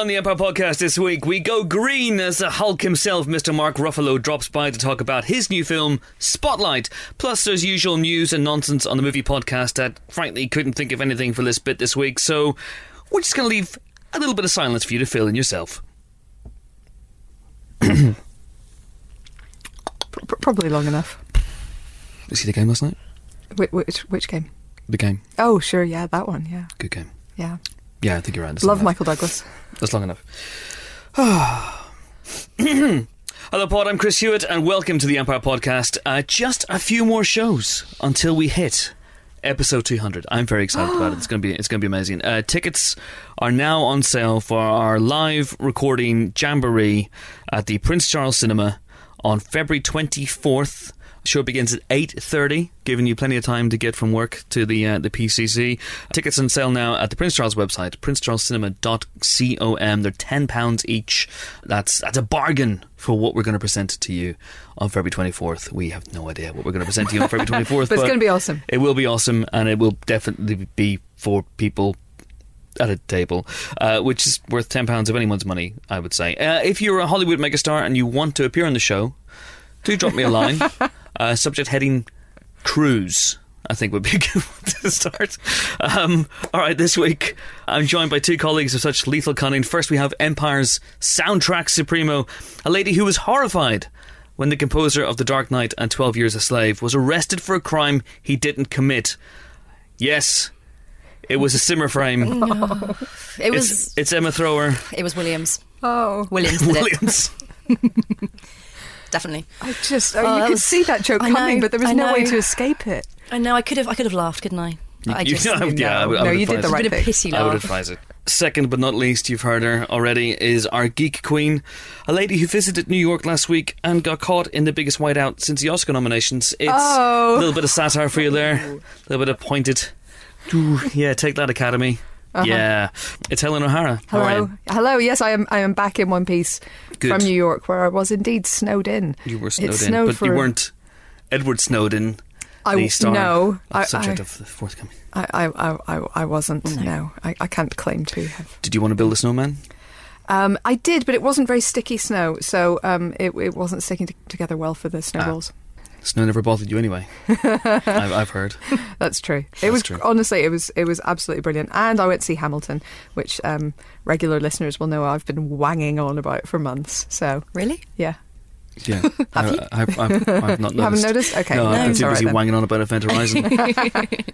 On the Empire podcast this week, we go green as the Hulk himself, Mr. Mark Ruffalo, drops by to talk about his new film, Spotlight. Plus, there's usual news and nonsense on the movie podcast that, frankly, couldn't think of anything for this bit this week, so we're just going to leave a little bit of silence for you to fill in yourself. Probably long enough. Did you see the game last night? Which, which which game? The game. Oh, sure, yeah, that one. Yeah, Good game. yeah. Yeah, I think you're right. That's Love enough. Michael Douglas. That's long enough. Hello, Pod. I'm Chris Hewitt, and welcome to the Empire Podcast. Uh, just a few more shows until we hit episode 200. I'm very excited about it. It's going to be it's going to be amazing. Uh, tickets are now on sale for our live recording jamboree at the Prince Charles Cinema on February 24th. Show begins at eight thirty, giving you plenty of time to get from work to the uh, the PCC. Tickets on sale now at the Prince Charles website, princecharlescinema.com. They're ten pounds each. That's that's a bargain for what we're going to present to you on February twenty fourth. We have no idea what we're going to present to you on February twenty fourth, But it's gonna be awesome. It will be awesome, and it will definitely be for people at a table, uh, which is worth ten pounds of anyone's money, I would say. Uh, if you're a Hollywood megastar and you want to appear on the show, do drop me a line. uh, subject heading cruise. I think would be a good one to start. Um, all right, this week I'm joined by two colleagues of such lethal cunning. First, we have Empire's soundtrack supremo, a lady who was horrified when the composer of The Dark Knight and 12 Years a Slave was arrested for a crime he didn't commit. Yes, it was a Zimmer frame. It was It's, it's Emma Thrower it was Williams. Oh, Williams did. Williams. Definitely. I just oh, Oh, you that could was- see that joke I coming, know, but there was I no way to escape it. I know I could have I could have laughed, couldn't I? I just you know, yeah, I would, I no, would you did advise the it. right a bit of thing. pissy I would advise it. Second but not least, you've heard her already, is our geek queen, a lady who visited New York last week and got caught in the biggest whiteout since the Oscar nominations. It's Oh. a little bit of satire for you there, a little bit of pointed. Ooh, yeah, take that, Academy. Yeah, it's Helen O'Hara. Hello, hello. Yes, I am. I am back in one piece Good. from New York, where I was indeed snowed in. You were It snowed in, snowed but you weren't Edward Snowden, I the star no, I, subject I, of the forthcoming. I, I, I, I wasn't. No, I, I can't claim to have. Did you want to build a snowman? Um, I did, but it wasn't very sticky snow, so um, it, it wasn't sticking t- together well for the snowballs. Snow never bothered you anyway. I've, I've heard. That's true. It That's was true. honestly, it was it was absolutely brilliant. And I went to see Hamilton, which um, regular listeners will know I've been wanging on about for months. So Really? yeah, Yeah, I, I've, I've, I've not you haven't noticed. noticed? Okay, No, I've been too busy then. wanging on about Event Horizon.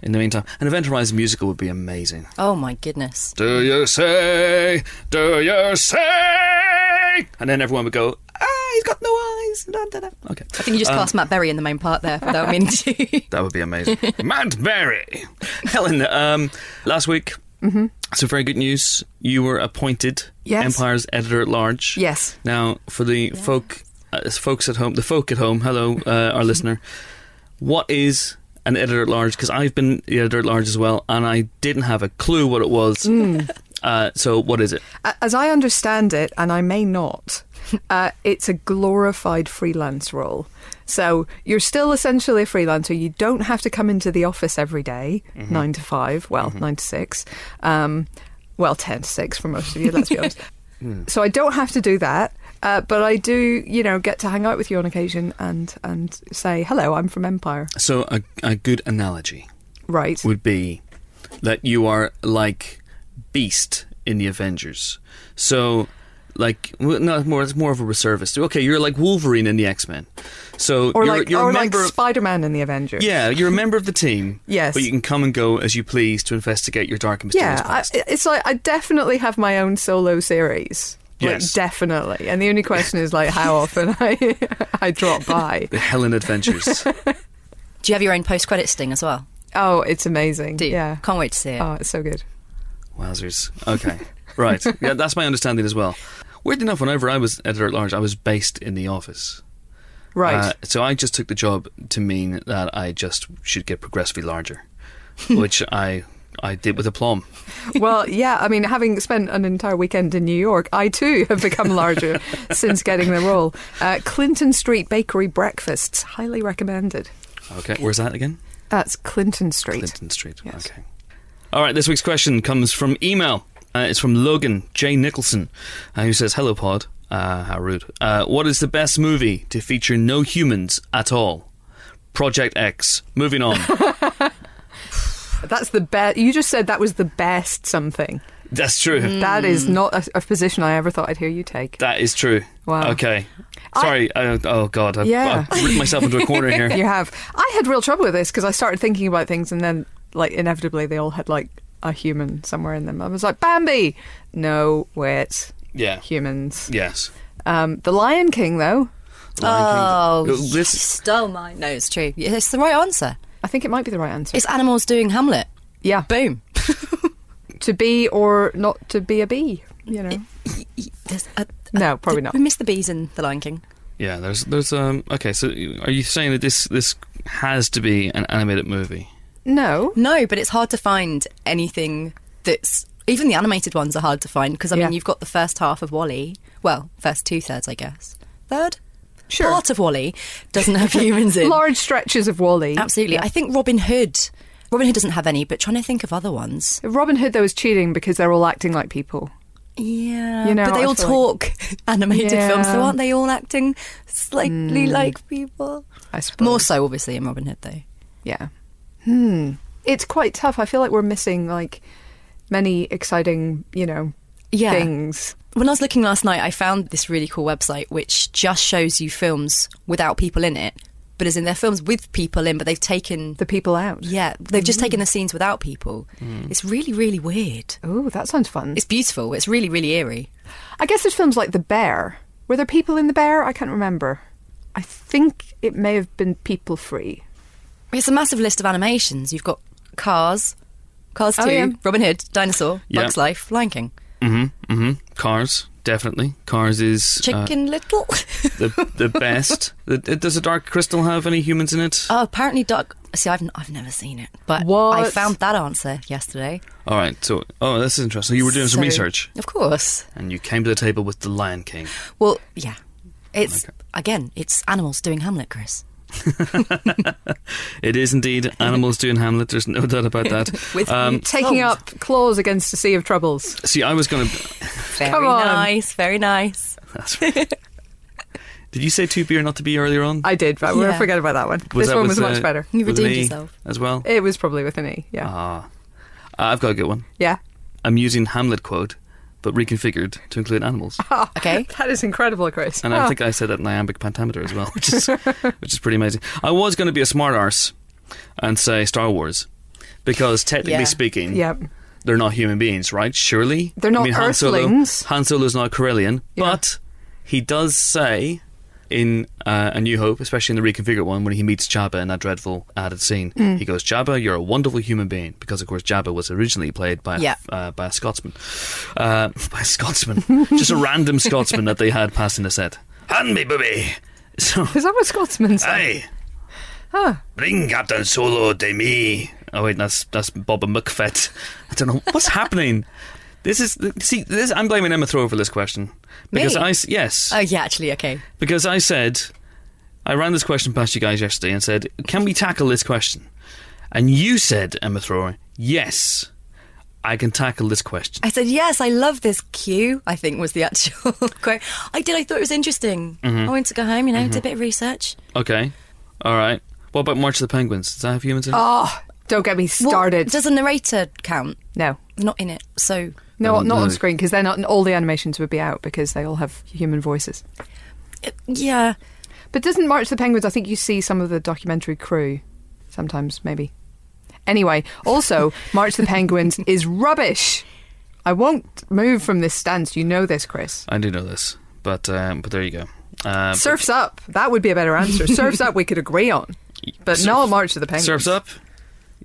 In the meantime, an Event Horizon musical would be amazing. Oh my goodness. Do you say? Do you say? And then everyone would go, Ah, he's got no eyes. Da, da, da. Okay, I think you just Um, cast Matt Berry in the main part there without meaning to. that would be amazing. Matt Berry, Helen. Um, last week, mm-hmm. some very good news. You were appointed Yes. Empire's editor at large. Yes. Now, for the folk, uh, folks at home, the folk at home, hello, uh, our listener. What is an editor at large? Because I've been the editor at large as well, and I didn't have a clue what it was. Mm. Uh, so, what is it? As I understand it, and I may not, uh, it's a glorified freelance role. So you're still essentially a freelancer. You don't have to come into the office every day, Mm-hmm. nine to five. Well, nine to six. Um, well, ten to six for most of you. Let's be honest. Hmm. So I don't have to do that. Uh, but I do, you know, get to hang out with you on occasion and and say hello. I'm from Empire, So, a, a good analogy right? would be that you are like Beast in the Avengers. So, like, well, no, more it's more of a reservist. Okay, you're like Wolverine in the X Men. So, Or you're, like you're or a like member. of, Spider-Man in the Avengers. yeah, you're a member of the team. Yes. but you can come and go as you please to investigate your dark and mysterious Yeah, I, past. it's like I definitely have my own solo series. Like, Yes. definitely. And the only question is like how often I I drop by. the Helen Adventures. Do you have your own post credit sting as well? Oh, it's amazing. Do you? Yeah. Can't wait to see it. Oh, it's so good. Wowzers. Okay. Right. Yeah, that's my understanding as well. Weird enough, whenever I was editor at large, I was based in the office. Right. Uh, so I just took the job to mean that I just should get progressively larger, which I I did with aplomb. well, yeah, I mean, having spent an entire weekend in New York, I too have become larger since getting the role. Uh, Clinton Street Bakery breakfasts, highly recommended. Okay. Where's that again? That's Clinton Street. Clinton Street. Yes. Okay. All right. This week's question comes from email. Uh, it's from Logan J. Nicholson, uh, who says, Hello, Pod. Uh, how rude. Uh, what is the best movie to feature no humans at all? Project X. Moving on. That's the best. You just said that was the best something. That's true. That is not a, a position I ever thought I'd hear you take. That is true. Wow. Okay. Sorry. uh, oh, God. I've, Yeah. I've written myself into a corner here. You have. I had real trouble with this because I started thinking about things and then, like, inevitably they all had, like, a human somewhere in them. I was like, Bambi! No, wait. Yeah. Humans. Yes. Um, the Lion King, though, Oh, Lion King. you This, stole mine. No, it's true. Yeah, It's the right answer. I think it might be the right answer. It's animals doing Hamlet. yeah. Boom. To be or not to be a bee, you know. There's a- No, probably not. We missed the bees in The Lion King. yeah, there's, there's, um, okay, so are you saying that this, this has to be an animated movie? No. No, but it's hard to find anything that's. Even the animated ones are hard to find because, I Yeah. mean, you've got the first half of WALL-E. Well, first two thirds, I guess. Third? Sure. Part of WALL-E doesn't have humans in. Large stretches of WALL-E. Absolutely. I think Robin Hood. Robin Hood doesn't have any, but trying to think of other ones. Robin Hood, though, is cheating because they're all acting like people. Yeah, You know, but they I all talk animated films, so aren't they all acting slightly hmm. like people? I suppose. More so, obviously, in Robin Hood, though. Yeah. Hmm. It's quite tough. I feel like we're missing like many exciting, you know, Yeah. things. When I was looking last night, I found this really cool website which just shows you films without people in it, but as in they're films with people in, but they've taken The people out. yeah, they've just taken the scenes without people. It's really, really weird. Oh, that sounds fun. It's beautiful. It's really, really eerie. I guess there's films like The Bear. Were there people in The Bear? I can't remember. I think it may have been people free. It's a massive list of animations. You've got Cars, Cars Oh, 2, yeah. Robin Hood, Dinosaur, Yeah. Bugs Life, Lion King, Mm-hmm, mm-hmm. Cars, definitely. Cars is uh, Chicken Little. the, the best. Does the Dark Crystal have any humans in it? oh, apparently Dark. See, I've, I've never seen it, but I found that answer yesterday. All right, so, oh, this is interesting. You were doing some research Of course. and you came to the table with The Lion King. Well, yeah. It's Okay. again, it's animals doing Hamlet, Chris. It is indeed animals doing Hamlet. There's no doubt about that. With Um, Taking Oh. up claws against a sea of troubles. see, I was going to. very Come on. nice, very nice. That's right. Did you say to be or not to be earlier on? I did, but we'll Yeah. forget about that one. Was this that one with, was much uh, better. You with redeemed E yourself. as well. It was probably with an E, yeah. Ah, Uh, I've got a good one. Yeah. I'm using Hamlet quote, but reconfigured to include animals. Okay. That is incredible, Chris. And I Ah. think I said that in iambic pentameter as well, which is which is pretty amazing. I was going to be a smart arse and say Star Wars because technically Yeah. speaking, Yeah. they're not human beings, right? Surely They're not I mean, Han Solo, Earthlings. Han Solo's not Corellian, Yeah. but he does say in uh, A New Hope, especially in the reconfigured one, when he meets Jabba in that dreadful added scene, Mm. he goes, "Jabba, you're a wonderful human being," because of course Jabba was originally played by Yeah. uh, by a Scotsman, uh, by a Scotsman, just a random Scotsman that they had passing the set. Hand me, baby. So, Is that what Scotsman said? hey, Huh. bring Captain Solo to me. Oh wait, that's that's Boba McFett. I don't know what's happening. This is see. This I'm blaming Emma Throw for this question because Me? I s- yes Oh yeah, actually, okay. because I said I ran this question past you guys yesterday and said, can we tackle this question? And you said, Emma Thrower, yes, I can tackle this question. I said yes. I love this cue. I think was the actual quote. I did. I thought it was interesting. Mm-hmm. I went to go home. You know, did a bit of research. Okay, all right. What about March of the Penguins? Does that have humans in it? Oh, don't get me Well, started. does the narrator count? no. They're not in it. So No, Um, not no. on screen because they're not. All the animations would be out because they all have human voices. yeah. But doesn't March the Penguins? I think you see some of the documentary crew sometimes, maybe. Anyway, also March the Penguins is rubbish. I won't move from this stance. You know this, Chris. I do know this, but um, but there you go. Uh, but- Surfs up. That would be a better answer. Surfs up. We could agree on, but Surf- not March of the Penguins. Surfs Up,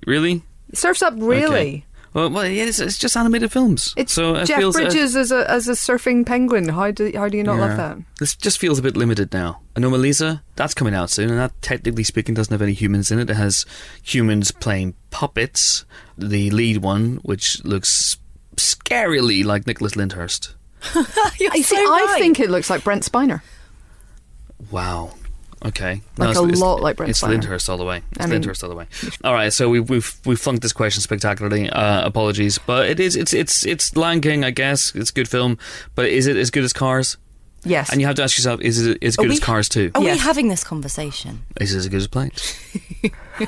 really? Surfs up. Really. Okay. Well, well, yeah, it's, it's just animated films. It's so it Jeff feels, uh, Bridges as a as a surfing penguin. How do how do you not love that? This just feels a bit limited now. Anomalisa, that's coming out soon, and that technically speaking doesn't have any humans in it. It has humans playing puppets. The lead one, which looks scarily like Nicholas Lyndhurst. You're I see. so I think it looks like Brent Spiner. Wow. Okay, Like it's- a it's- lot like Brent It's Spiner. Lyndhurst all the way. It's I mean- Lyndhurst all the way. All right, so we've we've we've flunked this question spectacularly. Uh, apologies, but it is it's it's it's Lion King, I guess. It's a good film, but is it as good as Cars? Yes. And you have to ask yourself, is it as good we- as Cars too? Are Yes. we having this conversation? Is it as good as Planes?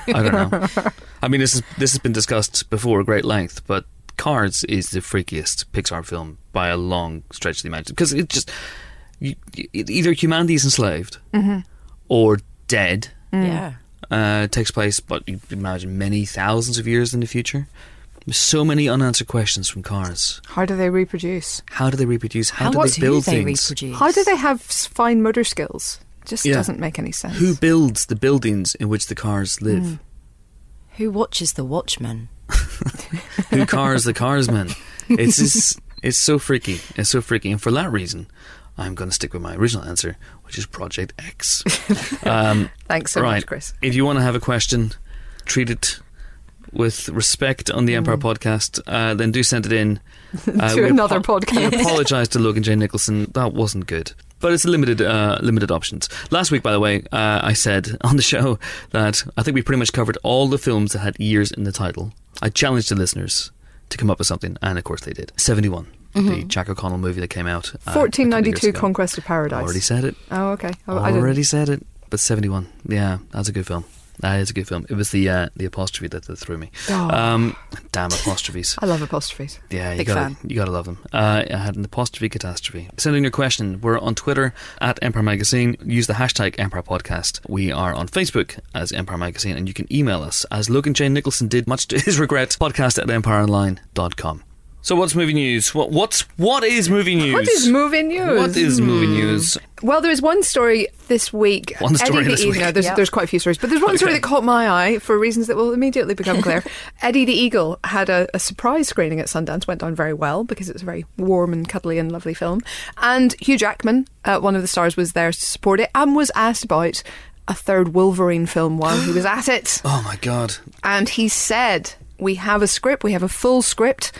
I don't know. I mean, this is this has been discussed before at great length, but Cars is the freakiest Pixar film by a long stretch of the imagination because it just you, you- either humanity is enslaved or dead. Yeah. Uh, takes place, but you imagine many thousands of years in the future. There's so many unanswered questions from Cars. How do they reproduce? How do they reproduce? How, How do they build do they things? reproduce? How do they have fine motor skills? Just Yeah. doesn't make any sense. Who builds the buildings in which the cars live? Who watches The Watchmen? Who cars the carsmen? It's just, it's so freaky. It's so freaky, and for that reason, I'm going to stick with my original answer, which is Project X. um, Thanks so right. much, Chris. If you want to have a question, treat it with respect on the Empire podcast. Uh, then do send it in uh, To another podcast. We apologise to Logan J Nicholson. That wasn't good. But it's limited, uh, limited options. Last week, by the way, uh, I said on the show that I think we pretty much covered all the films that had years in the title. I challenged the listeners to come up with something, and of course they did. Seventy-one, the Jack O'Connell movie that came out. uh, a couple of years 1492. Conquest of Paradise. Already said it. Oh, okay. Oh, I Already said it. But seventy-one, yeah, that's a good film. That is a good film. It was the uh, the apostrophe that, that threw me. Oh. Um, damn apostrophes. I love apostrophes. Yeah, you Big gotta, fan. you gotta love them. Uh, I had an apostrophe catastrophe. Send in your question. We're on Twitter at Empire Magazine. Use the hashtag Empire Podcast. We are on Facebook as Empire Magazine, and you can email us as Logan J Nicholson did, much to his regret. Podcast at empireonline.com. So what's movie news? What what's what is movie news? What is movie news? What is movie news? Well, there was one story this week. One story Eddie this the week. Eagle. No, there's, Yep. there's quite a few stories, but there's one story that caught my eye for reasons that will immediately become clear. Eddie the Eagle had a, a surprise screening at Sundance, went down very well because it's a very warm and cuddly and lovely film. And Hugh Jackman, uh, one of the stars, was there to support it and was asked about a third Wolverine film while he was at it. Oh my god! and he said, "We have a script. We have a full script."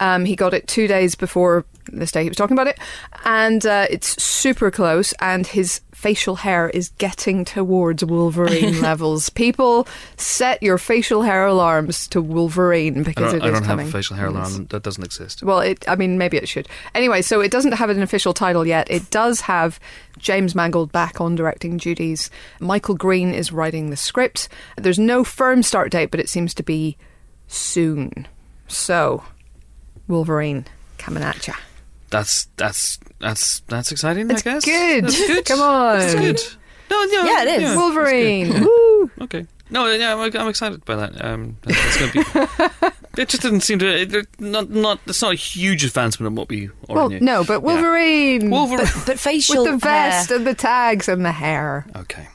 Um, he got it two days before this day he was talking about it, and uh, it's super close. And his facial hair is getting towards Wolverine levels. People, set your facial hair alarms to Wolverine I because don't, it I don't have coming. a facial hair alarm. That doesn't exist. Well, it, I mean, maybe it should. Anyway, so it doesn't have an official title yet. It does have James Mangold back on directing duties. Michael Green is writing the script. There's no firm start date, but it seems to be soon. So, Wolverine coming at you. That's that's that's that's exciting. It's I guess good. That's good. Come on. That's good. No, no, Yeah, it is. that's Wolverine. Woo. Okay. No, yeah, I'm, I'm excited by that. Um, it's going to be. it just didn't seem to. Not, not. It's not a huge advancement on what we Well, already knew. no, but Wolverine. Wolverine. But facial With the vest hair. and the tags and the hair Okay.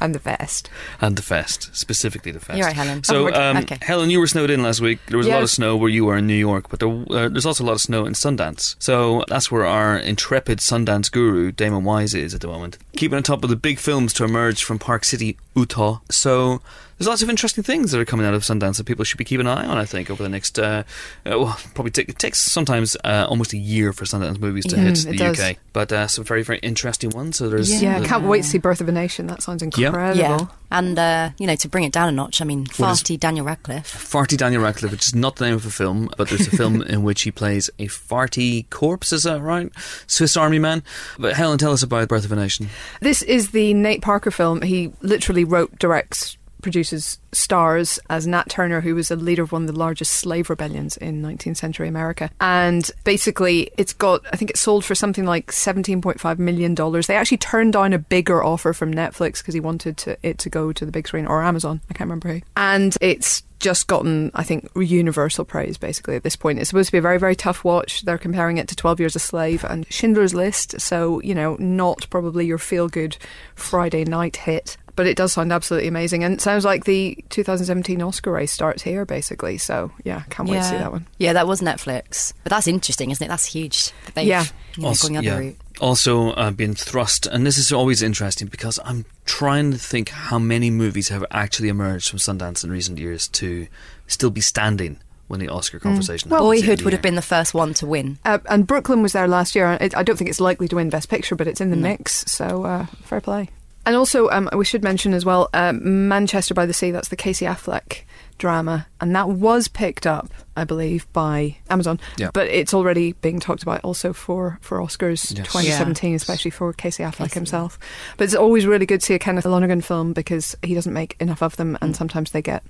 And the vest. And the fest, specifically the fest. You're right, Helen. So, Oh, um, okay. Helen, you were snowed in last week. There was a lot of snow where you were in New York, but there, uh, there's also a lot of snow in Sundance. So that's where our intrepid Sundance guru, Damon Wise, is at the moment. Keeping on top of the big films to emerge from Park City, Utah. So there's lots of interesting things that are coming out of Sundance that people should be keeping an eye on, I think, over the next, uh, uh, well, probably take, it takes sometimes uh, almost a year for Sundance movies to Mm, hit the does. UK. But uh, some very, very interesting ones. So there's. Yeah, the- can't wait to see Birth of a Nation. That sounds incredible. Yeah. And, uh, you know, to bring it down a notch, I mean, farty Daniel Radcliffe. Farty Daniel Radcliffe, which is not the name of a film, but there's a film in which he plays a farty corpse, is that right? Swiss Army man. But Helen, tell us about Birth of a Nation. This is the Nate Parker film. He literally wrote, directs, produces, stars as Nat Turner, who was a leader of one of the largest slave rebellions in 19th century America. And basically, it's got, I think it sold for something like $17.5 million. They actually turned down a bigger offer from Netflix because he wanted to, it to go to the big screen or Amazon. I can't remember who. And it's just gotten, I think, universal praise basically at this point. It's supposed to be a very, very tough watch. They're comparing it to 12 Years a Slave and Schindler's List. So, you know, not probably your feel good Friday night hit. But it does sound absolutely amazing. And it sounds like the 2017 Oscar race starts here, basically. So, yeah, can't wait to see that one. Yeah, that was Netflix. But that's interesting, isn't it? That's huge. that they've, Yeah. You know, Also, going the yeah. other route. Also, uh, being thrust, and this is always interesting because I'm trying to think how many movies have actually emerged from Sundance in recent years to still be standing when the Oscar conversation. happens at the end Boyhood would have been the first one to win. Uh, and Brooklyn was there last year. I don't think it's likely to win Best Picture, but it's in the mix. So, uh, fair play. And also, um, we should mention as well um, Manchester by the Sea, that's the Casey Affleck drama. And that was picked up, I believe, by Amazon. Yeah. But it's already being talked about also for, for Oscars Yes. 2017, Yeah. especially for Casey Affleck Casey. himself. But it's always really good to see a Kenneth Lonergan film because he doesn't make enough of them Mm. and sometimes they get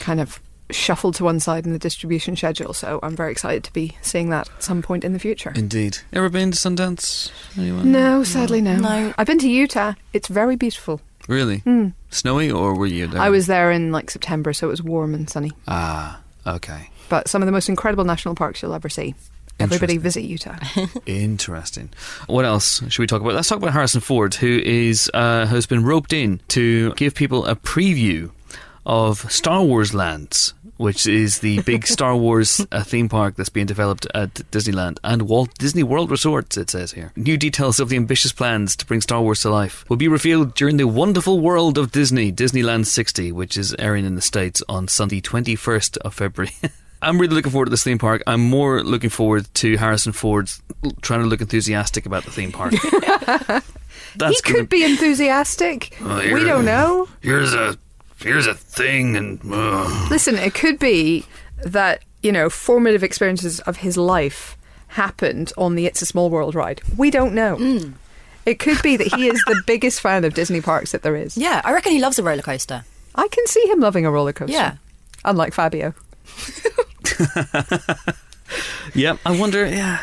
kind of shuffled to one side in the distribution schedule. So I'm very excited to be seeing that at some point in the future. Indeed. Ever been to Sundance? Anyone? No, sadly no. No. I've been to Utah. It's very beautiful. Really? Hmm. Snowy or were you there? I was there in like September, so it was warm and sunny. Ah, okay. But some of the most incredible national parks you'll ever see. Everybody visit Utah. Interesting. What else should we talk about? Let's talk about Harrison Ford, who is uh, has been roped in to give people a preview of Star Wars Lands, which is the big Star Wars uh, theme park that's being developed at Disneyland and Walt Disney World Resorts. It says here. New details of the ambitious plans to bring Star Wars to life will be revealed during the Wonderful World of Disney, Disneyland 60, which is airing in the states on Sunday, 21st of February. I'm really looking forward to this theme park. I'm more looking forward to Harrison Ford trying to look enthusiastic about the theme park. That's he could be enthusiastic. Oh, we don't know. Here's a here's a thing, and uh, Listen, it could be that, you know, formative experiences of his life happened on the It's a Small World ride. We don't know. It could be that he is the biggest fan of Disney parks that there is. Yeah, I reckon he loves a roller coaster. I can see him loving a roller coaster. Yeah. Unlike Fabio. yeah. I wonder. Yeah.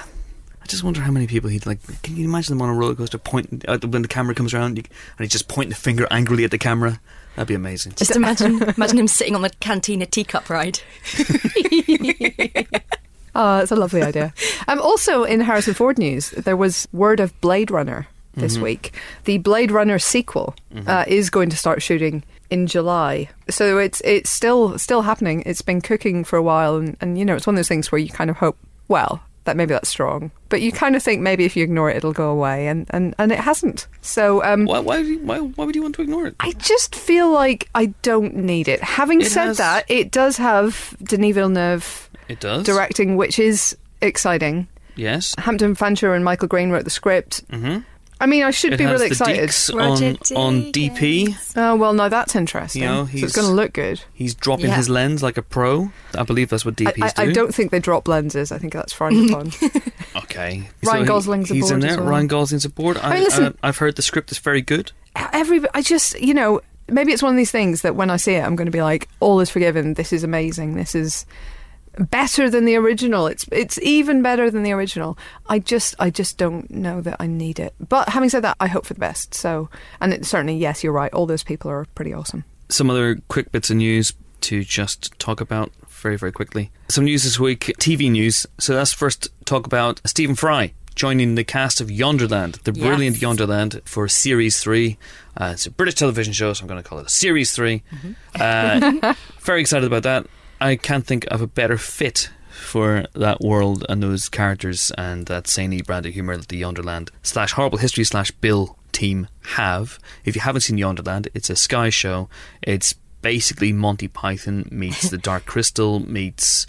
I just wonder how many people he'd like. Can you imagine them on a roller coaster pointing uh, when the camera comes around, and he's just pointing the finger angrily at the camera? That'd be amazing. Just imagine, imagine him sitting on the cantina teacup ride. Oh, it's a lovely idea. Um, also, in Harrison Ford news, there was word of Blade Runner this week. The Blade Runner sequel uh, is going to start shooting in July, so it's it's still still happening. It's been cooking for a while, and, and you know, it's one of those things where you kind of hope, well, that maybe that's strong, but you kind of think maybe if you ignore it, it'll go away, and and, and it hasn't. So. Um, Why, why, would you- why, why would you want to ignore it? I just feel like I don't need it. Having It said has- that, it does have Denis Villeneuve It does. directing, which is exciting. Yes. Hampton Fancher and Michael Green wrote the script. Mm-hmm. I mean, I should It be has really the excited. Deeks Roger on on DP. Oh well, no, that's interesting. You know, so he's- it's going to look good. He's dropping Yeah. his lens like a pro. I believe that's what I, DPs I, do. I don't think they drop lenses. I think that's frowned upon. Okay. Ryan he- Gosling's He's in aboard as there. well. Ryan Gosling's aboard. I, mean, listen- uh, I've heard the script is very good. Every, I just, you know, maybe it's one of these things that when I see it, I'm going to be like, all is forgiven. This is amazing. This is better than the original. It's it's even better than the original. I just I just don't know that I need it. But having said that, I hope for the best. So, and it, certainly, yes, you're right. All those people are pretty awesome. Some other quick bits of news to just talk about very, very quickly. Some news this week, TV news. So let's first talk about Stephen Fry joining the cast of Yonderland, the Yes. brilliant Yonderland, for Series 3. Uh, it's a British television show, so I'm going to call it a Series 3. Uh, very excited about that. I can't think of a better fit for that world and those characters and that zany brand of humour that the Yonderland slash Horrible History slash Bill team have. If you haven't seen Yonderland, it's a Sky show. It's basically Monty Python meets The Dark Crystal meets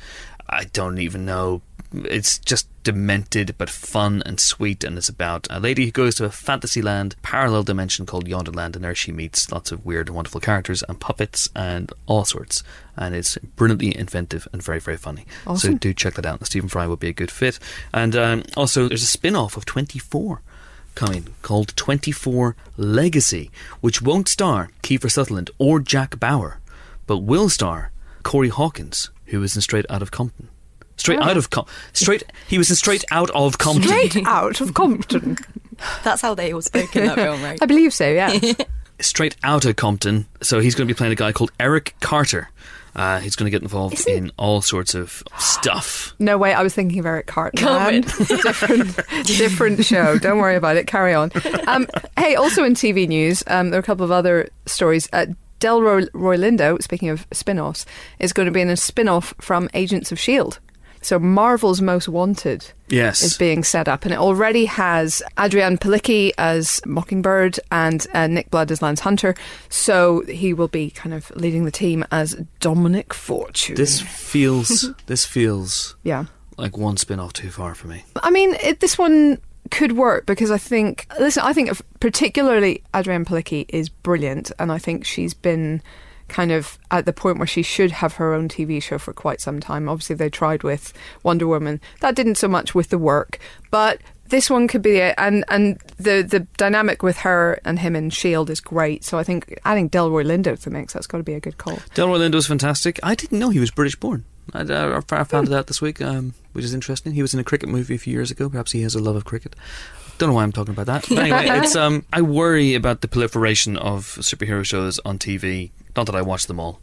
I don't even know. It's just demented but fun and sweet, and it's about a lady who goes to a fantasy land, parallel dimension called Yonderland, and there she meets lots of weird and wonderful characters and puppets and all sorts. And it's brilliantly inventive and very, very funny. So do check that out. Stephen Fry would be a good fit. And um, also, there's a spin off of 24 coming called 24 Legacy, which won't star Kiefer Sutherland or Jack Bauer, but will star Corey Hawkins, who was in Straight Out of Compton. Straight out of Com- straight. He was in Straight Out of Compton. Straight out of Compton. That's how they all spoke in that film, right? I believe so. Yeah. Straight out of Compton. So he's going to be playing a guy called Eric Carter. Uh, he's going to get involved Isn't- in all sorts of stuff. No way. I was thinking of Eric Cartman. Cartman. different, different show. Don't worry about it. Carry on. Um, hey, also in TV news, um, there are a couple of other stories. Uh, Delroy Roy Lindo, speaking of spin-offs, is going to be in a spin-off from Agents of Shield. So Marvel's Most Wanted Yes. is being set up, and it already has Adrianne Palicki as Mockingbird and uh, Nick Blood as Lance Hunter. So he will be kind of leading the team as Dominic Fortune. this feels. this feels yeah. like one spin off too far for me. I mean, it, this one could work because I think listen, I think particularly Adrianne Palicki is brilliant, and I think she's been kind of at the point where she should have her own TV show for quite some time. Obviously, they tried with Wonder Woman. That didn't so much with the work, but this one could be it. And and the the dynamic with her and him in Shield is great. So I think adding Delroy Lindo to the mix that's got to be a good call. Delroy Lindo's fantastic. I didn't know he was British born. I, I, I found it out this week, um, which is interesting. He was in a cricket movie a few years ago. Perhaps he has a love of cricket. Don't know why I'm talking about that. But anyway, it's um, I worry about the proliferation of superhero shows on TV. Not that I watch them all,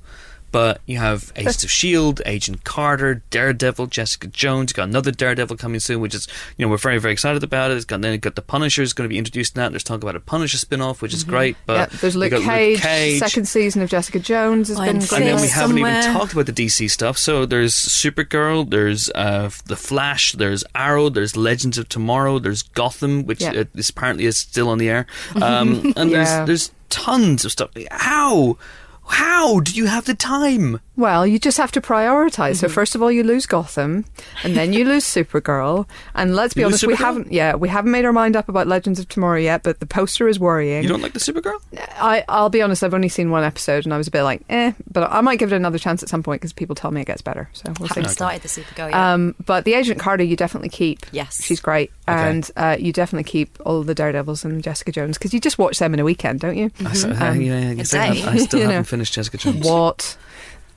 but you have Agents of Shield, Agent Carter, Daredevil, Jessica Jones. You got another Daredevil coming soon, which is you know we're very very excited about it. It's got then you got the Punisher is going to be introduced in that. There's talk about a Punisher spin-off, which is great. But yeah, there's Luke you got Cage, Luke Cage. Second season of Jessica Jones has Iron been Fist. great. And then we haven't even talked about the DC stuff. So there's Supergirl, there's uh, the Flash, there's Arrow, there's Legends of Tomorrow, there's Gotham, which Yeah. uh, is apparently is still on the air, um, and Yeah. there's there's tons of stuff. How how do you have the time? Well, you just have to prioritize. So Mm-hmm. first of all, you lose Gotham, and then you lose Supergirl. And let's be You honest, we haven't. Yeah, we haven't made our mind up about Legends of Tomorrow yet, but the poster is worrying. You don't like the Supergirl? I, I'll be honest, I've only seen one episode, and I was a bit like, eh. But I might give it another chance at some point because people tell me it gets better. So we'll. Haven't started the Supergirl yet. Um, but the Agent Carter, you definitely keep. Yes. she's great, Okay. and uh, you definitely keep all the Daredevils and Jessica Jones because you just watch them in a weekend, don't you? I, s- uh, Um, yeah, I, guess I. I still You know. Finished Jessica Jones. What?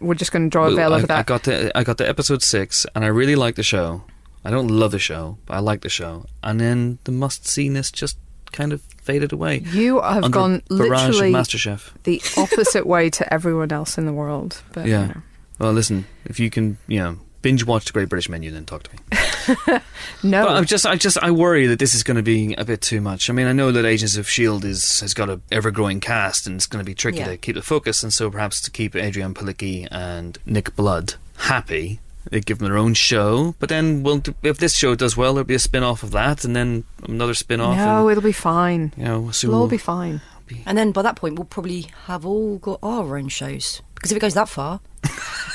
We're just going to draw a veil I, over I that. got to I got to episode six, and I really like the show. I don't love the show, but I like the show. And then the must seeness just kind of faded away. you have gone literally MasterChef. the opposite way to everyone else in the world. But, Yeah. you know. Well, listen, if you can, you know, binge watch the Great British Menu, then talk to me. No. But I just, I just, I worry that this is going to be a bit too much. I mean, I know that Agents of Shield is has got a ever growing cast, and it's going to be tricky Yeah. to keep the focus. And so, perhaps to keep Adrianne Palicki and Nick Blood happy, they give them their own show. But then, well, if this show does well, there'll be a spin off of that, and then another spin off. no, and, it'll be fine. you know, so It'll all we'll- be fine. and then by that point, we'll probably have all got our own shows. Because if it goes that far,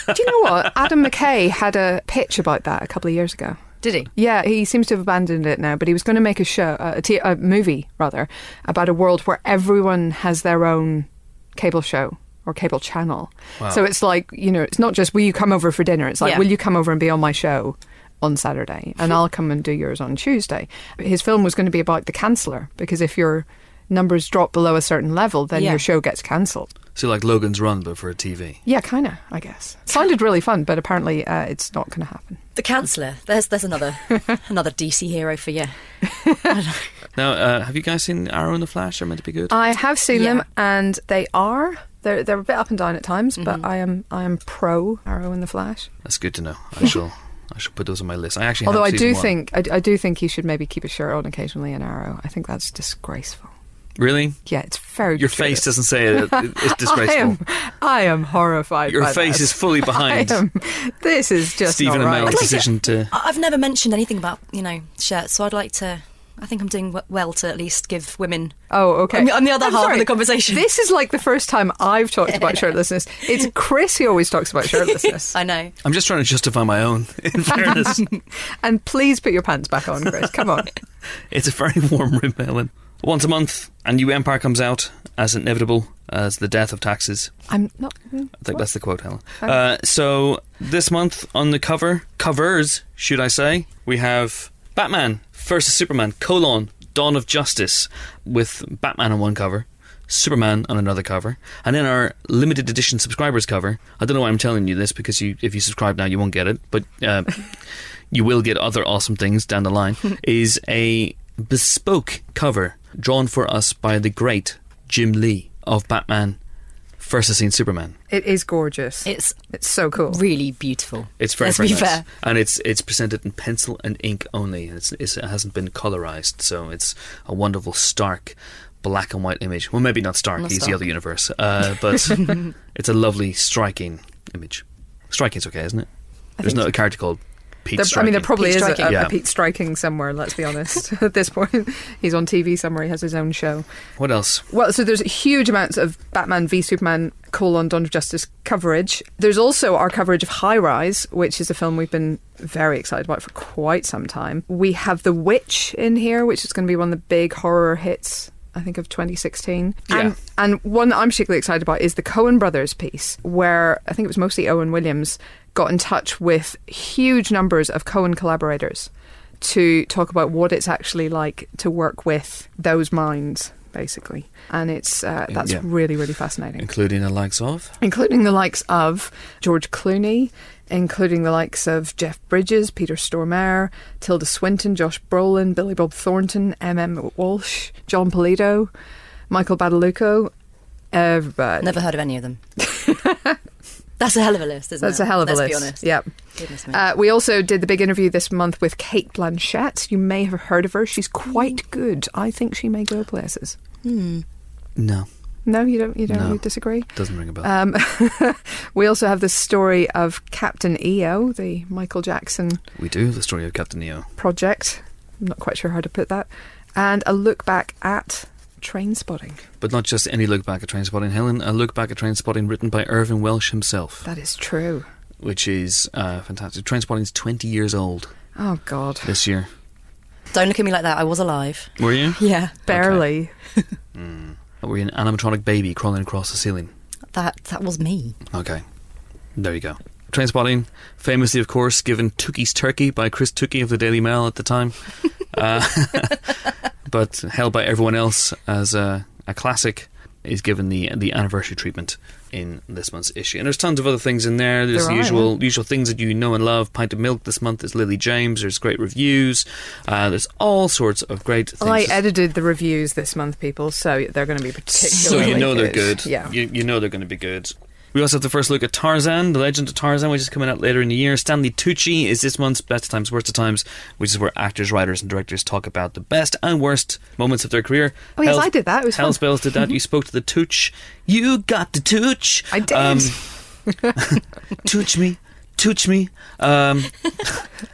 Do you know what? Adam McKay had a pitch about that a couple of years ago. did he? Yeah, he seems to have abandoned it now, but he was going to make a show, uh, a, t- a movie rather, about a world where everyone has their own cable show or cable channel. Wow. So it's like, you know, it's not just will you come over for dinner, it's like Yeah. will you come over and be on my show on Saturday and I'll come and do yours on Tuesday. His film was going to be about the canceller because if your numbers drop below a certain level, then Yeah. your show gets cancelled. So like Logan's Run, but for a TV. Yeah, kind of, I guess. Sounded really fun, but apparently uh, it's not going to happen. The Chancellor. There's there's another another DC hero for you. Now, uh, have you guys seen Arrow and the Flash? They're meant to be good. I have seen Yeah. them, and they are they're they're a bit up and down at times, Mm-hmm. but I am I am pro Arrow and the Flash. That's good to know. I shall, I shall put those on my list. I actually, Although I do one. think I, I do think you should maybe keep a shirt on occasionally in Arrow. I think that's disgraceful. Really, Yeah, it's very your gratuitous. face doesn't say it. It's disgraceful. I am I am horrified. Your by face that. is fully behind I am, this is just Stephen not Amell's right. decision to. I- uh, I've never mentioned anything about you know shirts, so I'd like to. I think I'm doing well to at least give women. Oh, okay. On the- on the other I'm half of the conversation. This is like the first time I've talked about shirtlessness. It's Chris who always talks about shirtlessness. I know. I'm just trying to justify my own. In fairness, and please put your pants back on, Chris. Come on. it's a very warm room, Ellen. Once a month, a new Empire comes out as inevitable as the death of taxes. I'm not. I think that's the quote, Helen. Uh, so this month on the cover, covers, should I say, we have Batman versus Superman: colon Dawn of Justice, with Batman on one cover, Superman on another cover, and then our limited edition subscribers cover. I don't know why I'm telling you this because you, if you subscribe now, you won't get it, but uh, you will get other awesome things down the line. is a bespoke cover drawn for us by the great Jim Lee of Batman versus Scene Superman. It is gorgeous. It's It's so cool. really beautiful. It's very, Let's very be nice. fair. and it's it's presented in pencil and ink only. It's, it's it hasn't been colorized, so it's a wonderful stark black and white image. Well, maybe not stark. Not he's the other universe, uh, but it's a lovely, striking image. Striking's okay, isn't it? There's think no a character called Pete There- I striking. mean, there probably Pete is a, striking. a, Yeah. a Pete striking somewhere. Let's be honest. At this point, he's on TV somewhere. He has his own show. What else? Well, so there's huge amounts of Batman v Superman: colon Dawn of Justice coverage. There's also our coverage of High Rise, which is a film we've been very excited about for quite some time. We have The Witch in here, which is going to be one of the big horror hits. I think of 2016. Yeah. And, and one that I'm particularly excited about is the Coen brothers piece, where I think it was mostly Owen Williams got in touch with huge numbers of Coen collaborators to talk about what it's actually like to work with those minds, basically. And it's uh, that's Yeah. really really fascinating, Including the likes of. including the likes of George Clooney, including the likes of Jeff Bridges, Peter Stormare, Tilda Swinton, Josh Brolin, Billy Bob Thornton, M. M. Walsh, Jon Polito, Michael Badalucco. Everybody. Never heard of any of them. That's a hell of a list, isn't That's it? That's a hell of a Let's list. be honest. Yep. Goodness me. Uh, we also did the big interview this month with Cate Blanchett. You may have heard of her. She's quite good. I think she may go places. No, No, you don't. You don't. No. You disagree. doesn't ring a bell. Um, we also have the story of Captain EO, the Michael Jackson we do the story of Captain EO project. I'm not quite sure how to put that. And a look back at trainspotting. But not just any look back at Trainspotting, Helen. A look back at Trainspotting written by Irvine Welsh himself, That is true. which is uh, fantastic. Trainspotting's 20 years old Oh, God. this year. Don't look at me like that. I was alive. Were you? Yeah. Barely. Were you an animatronic baby crawling across the ceiling? That that was me. Okay. There you go. Trainspotting, famously, of course, given Tookey's Turkey by Chris Tookey of the Daily Mail at the time. uh, but held by everyone else as a, a classic, is given the the anniversary treatment in this month's issue. And there's tons of other things in there. There's There the are, usual usual things that you know and love. Pint of Milk this month is Lily James. There's great reviews. Uh, there's all sorts of great things. Well, I edited the reviews this month, people, so they're going to be particularly So you know they're good. Yeah. You, you know they're going to be good. We also have the first look at Tarzan, The Legend of Tarzan, which is coming out later in the year. Stanley Tucci is this month's Best of Times, Worst of Times, which is where actors, writers, and directors talk about the best and worst moments of their career. Oh, yes, Hells- I did that. It was fun. Hell's Bells did that. You spoke to the Tooch. You got the Tooch. I did. Um, Tooch me. Tooch me. Um,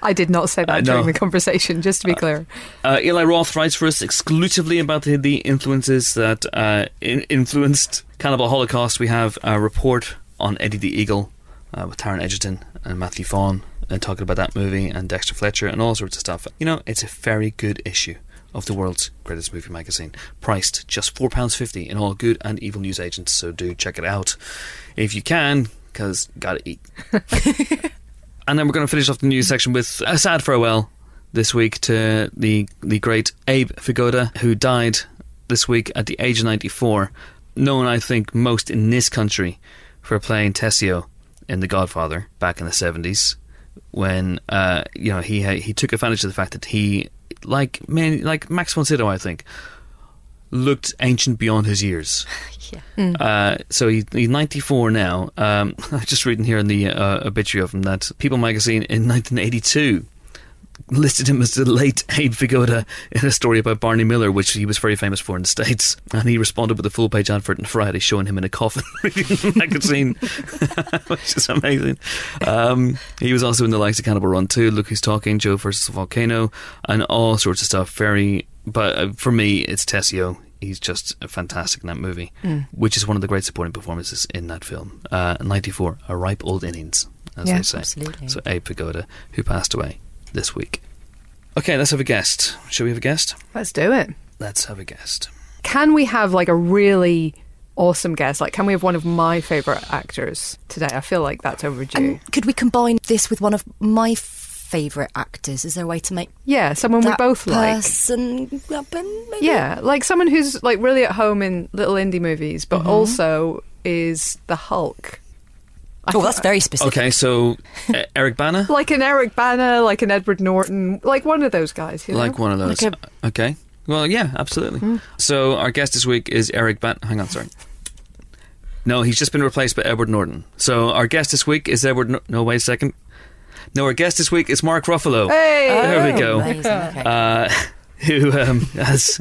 I did not say that know. during the conversation, just to be clear. Uh, Eli Roth writes for us exclusively about the, the influences that uh, in- influenced Cannibal Holocaust. We have a report on Eddie the Eagle uh, with Taron Egerton and Matthew Vaughn and talking about that movie and Dexter Fletcher and all sorts of stuff. You know, it's a very good issue of the world's greatest movie magazine, priced just £4.50 in all good and evil news agents, so do check it out if you can, because gotta eat. And then we're going to finish off the news section with a sad farewell this week to the the great Abe Vigoda, who died this week at the age of 94. Known, I think, most in this country for playing Tessio in The Godfather back in the 70s, when uh, you know he he took advantage of the fact that he, like many, like Max von Sydow, I think, looked ancient beyond his years. Yeah. Uh, so he, he's 94 now. Um, I'm just reading here in the uh, obituary of him that People magazine in 1982 listed him as the late Abe Vigoda in a story about Barney Miller, which he was very famous for in the States. And he responded with a full page advert on Friday showing him in a coffin reading the magazine, which is amazing. Um, he was also in the likes of Cannonball Run 2, Look Who's Talking, Joe versus the Volcano, and all sorts of stuff. Very, but uh, for me, it's Tessio. He's just fantastic in that movie, which is one of the great supporting performances in that film. Uh, 94, a ripe old innings, as Yeah, they say. absolutely. So Abe Vigoda, who passed away this week. Okay, let's have a guest. Shall we have a guest? Let's do it. Let's have a guest. Can we have like a really awesome guest? Like, can we have one of my favourite actors today? I feel like that's overdue. And could we combine this with one of my favourite actors? Is there a way to make yeah, someone we that both like. person happen? Maybe? Yeah, like someone who's like really at home in little indie movies, but Mm-hmm. also is the Hulk. I Oh, that's very specific. Okay, so uh, Eric Banner, like an Eric Banner, like an Edward Norton, like one of those guys. You know? like one of those. Like okay. Well, yeah, absolutely. Hmm. So our guest this week is Eric Bana. Hang on, sorry. No, he's just been replaced by Edward Norton. So our guest this week is Edward. Nor- no, wait a second. No, our guest this week is Mark Ruffalo. Hey, There we Oh, go. okay. uh, who um, has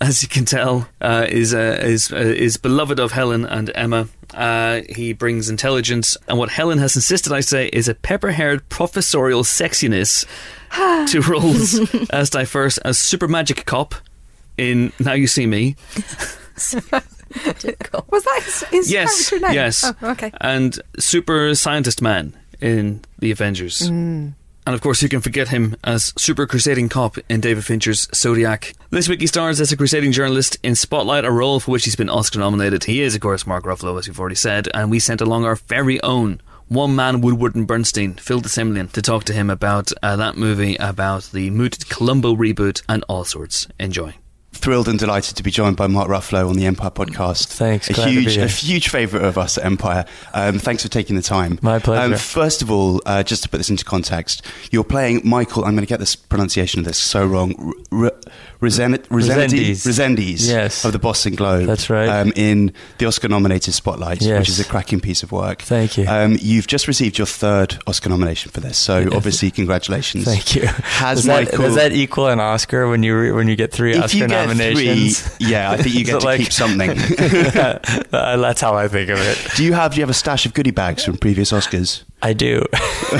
as you can tell, uh, is uh, is uh, is beloved of Helen and Emma. Uh, he brings intelligence, and what Helen has insisted I say is a pepper-haired professorial sexiness to roles as diverse as super magic cop in Now You See Me. Was that his, his Yes, character name? yes. Oh, okay. and super scientist man in the Avengers. Mm. And of course, you can forget him as super crusading cop in David Fincher's Zodiac. This week he stars as a crusading journalist in Spotlight, a role for which he's been Oscar nominated. He is, of course, Mark Ruffalo, as we've already said, and we sent along our very own one man Woodward and Bernstein, Phil de Semlyen, to talk to him about uh, that movie, about the mooted Columbo reboot, and all sorts. Enjoy. Thrilled and delighted to be joined by Mark Ruffalo on the Empire podcast. Thanks, A glad to be huge, a huge favourite of us at Empire. Um, thanks for taking the time. My pleasure. Um, first of all, uh, just to put this into context, you're playing Michael. I'm going to get this pronunciation of this so wrong. R- R- Rezendes, Rezendes. Rezendes Yes. of the Boston Globe. That's right. Um, in the Oscar-nominated Spotlight, which is a cracking piece of work. Thank you. Um, you've just received your third Oscar nomination for this, so obviously congratulations. Thank you. Has does, that, does that equal an Oscar when you re- when you get three if Oscar you get nominations? three, yeah, I think you get to like- keep something. That's how I think of it. Do you have do you have a stash of goodie bags from previous Oscars? I do.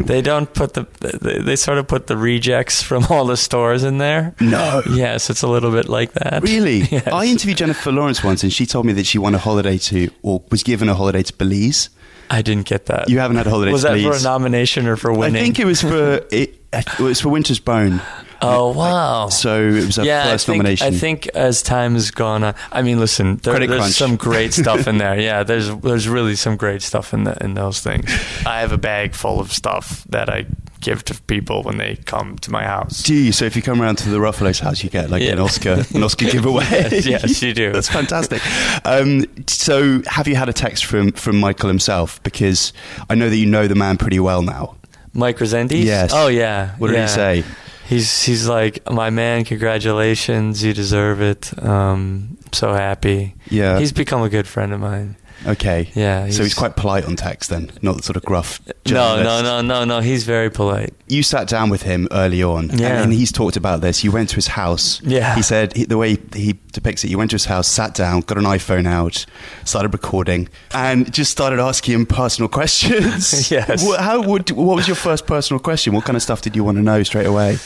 they don't put the they, they sort of put the rejects from all the stores in there. No. Yes, it's a little bit like that. Really? Yes. I interviewed Jennifer Lawrence once, and she told me that she won a holiday to, or was given a holiday to Belize. I didn't get that. You haven't had a holiday Was to that for a nomination or for winning? I think it was for it, it was for Winter's Bone. Oh wow! So it was her yeah, first I think, nomination. I think as time has gone on, I mean, listen, there, there's crunch. some great stuff in there. Yeah, there's there's really some great stuff in the, in those things. I have a bag full of stuff that I give to people when they come to my house. Do you? So if you come around to the Ruffalo's house, you get like an Oscar, an Oscar giveaway. Yes, yes, you do. That's fantastic. Um, so have you had a text from from Michael himself? Because I know that you know the man pretty well now. Mike Rezendes? Yes. Oh yeah. What did yeah. he say? He's he's like my man. Congratulations, you deserve it. Um, so happy. Yeah. He's become a good friend of mine. Okay. Yeah. So he's quite polite on text then, not the sort of gruff. No, journalist. no, no, no, no. He's very polite. You sat down with him early on, Yeah. and he's talked about this. You went to his house. Yeah. He said he, the way he depicts it, you went to his house, sat down, got an iPhone out, started recording, and just started asking him personal questions. Yes. What, how would? What was your first personal question? What kind of stuff did you want to know straight away?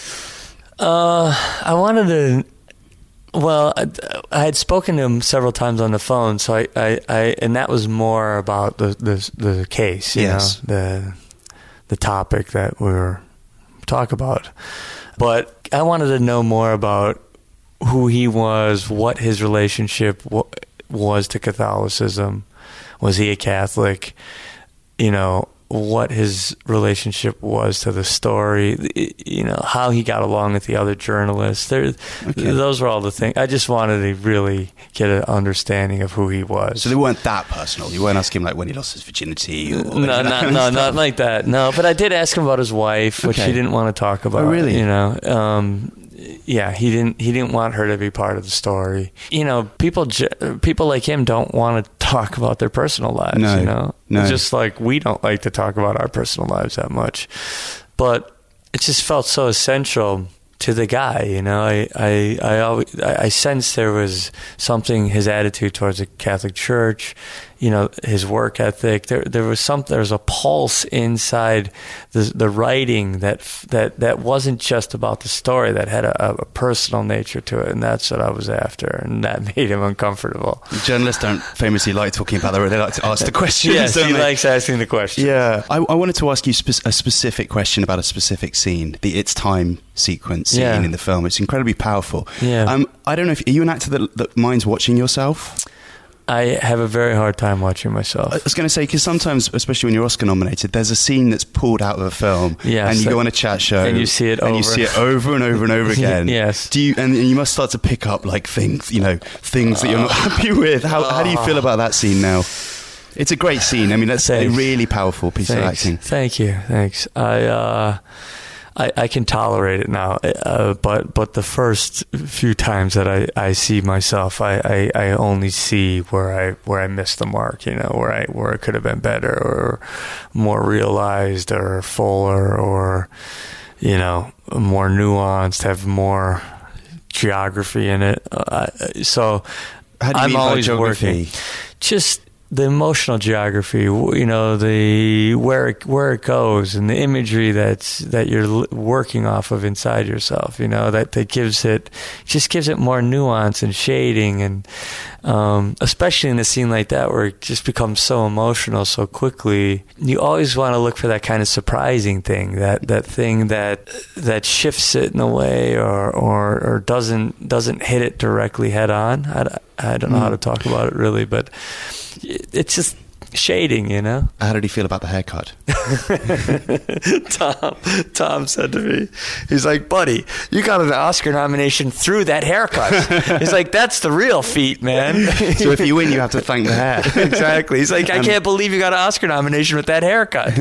Uh, I wanted to. Well, I, I had spoken to him several times on the phone, so I, I, I and that was more about the the, the case, you Yes. know, the the topic that we were talk about. But I wanted to know more about who he was, what his relationship wa- was to Catholicism. Was he a Catholic? You know, what his relationship was to the story, you know, how he got along with the other journalists. There, Those were all the things. I just wanted to really get an understanding of who he was. So they weren't that personal. You weren't asking him like when he lost his virginity. Or no, not, no, not like that. No, but I did ask him about his wife, which Okay. he didn't want to talk about. Oh, really? You know, um, yeah, he didn't. He didn't want her to be part of the story. You know, people, people like him don't want to talk about their personal lives. No, you know, no. just like we don't like to talk about our personal lives that much. But it just felt so essential to the guy. You know, I, I, I always, I I sensed there was something his attitude towards the Catholic Church, you know, his work ethic. There, there was some, there was a pulse inside the the writing that that that wasn't just about the story. That had a, a personal nature to it, and that's what I was after, and that made him uncomfortable. Journalists don't famously like talking about that. They like to ask the questions. yes, he they? likes asking the question. Yeah, I, I wanted to ask you spe- a specific question about a specific scene, the "It's Time" sequence scene Yeah. in the film. It's incredibly powerful. Yeah. Um, I don't know if are you an actor that, that minds watching yourself. I have a very hard time watching myself. I was going to say because sometimes, especially when you're Oscar nominated, there's a scene that's pulled out of a film, Yes, and you go on a chat show, and you see it and you over. see it over and over and over again. Yes. Do you? And, you must start to pick up like things, you know, things that you're not happy with. How, how do you feel about that scene now? It's a great scene. I mean, that's a really powerful piece of acting. Thank you. Thanks. I, uh, I I can tolerate it now, uh, but but the first few times that I, I see myself, I, I, I only see where I where I missed the mark. You know, where I where it could have been better or more realized or fuller or you know more nuanced, have more geography in it. Uh, so How do you I'm always geography? working. Just the emotional geography, you know, the where it, where it goes and the imagery that's that you're working off of inside yourself. You know that that gives it just gives it more nuance and shading, and um, especially in a scene like that where it just becomes so emotional so quickly. You always want to look for that kind of surprising thing, that that thing that that shifts it in a way or or, or doesn't doesn't hit it directly head on. I, I don't know how hmm. to talk about it really, but it's just shading, you know. How did he feel about the haircut? Tom Tom said to me, he's like, "Buddy, you got an Oscar nomination through that haircut." he's like, "That's the real feat, man." so if you win, you have to thank the hair. exactly. He's like, "I can't believe you got an Oscar nomination with that haircut."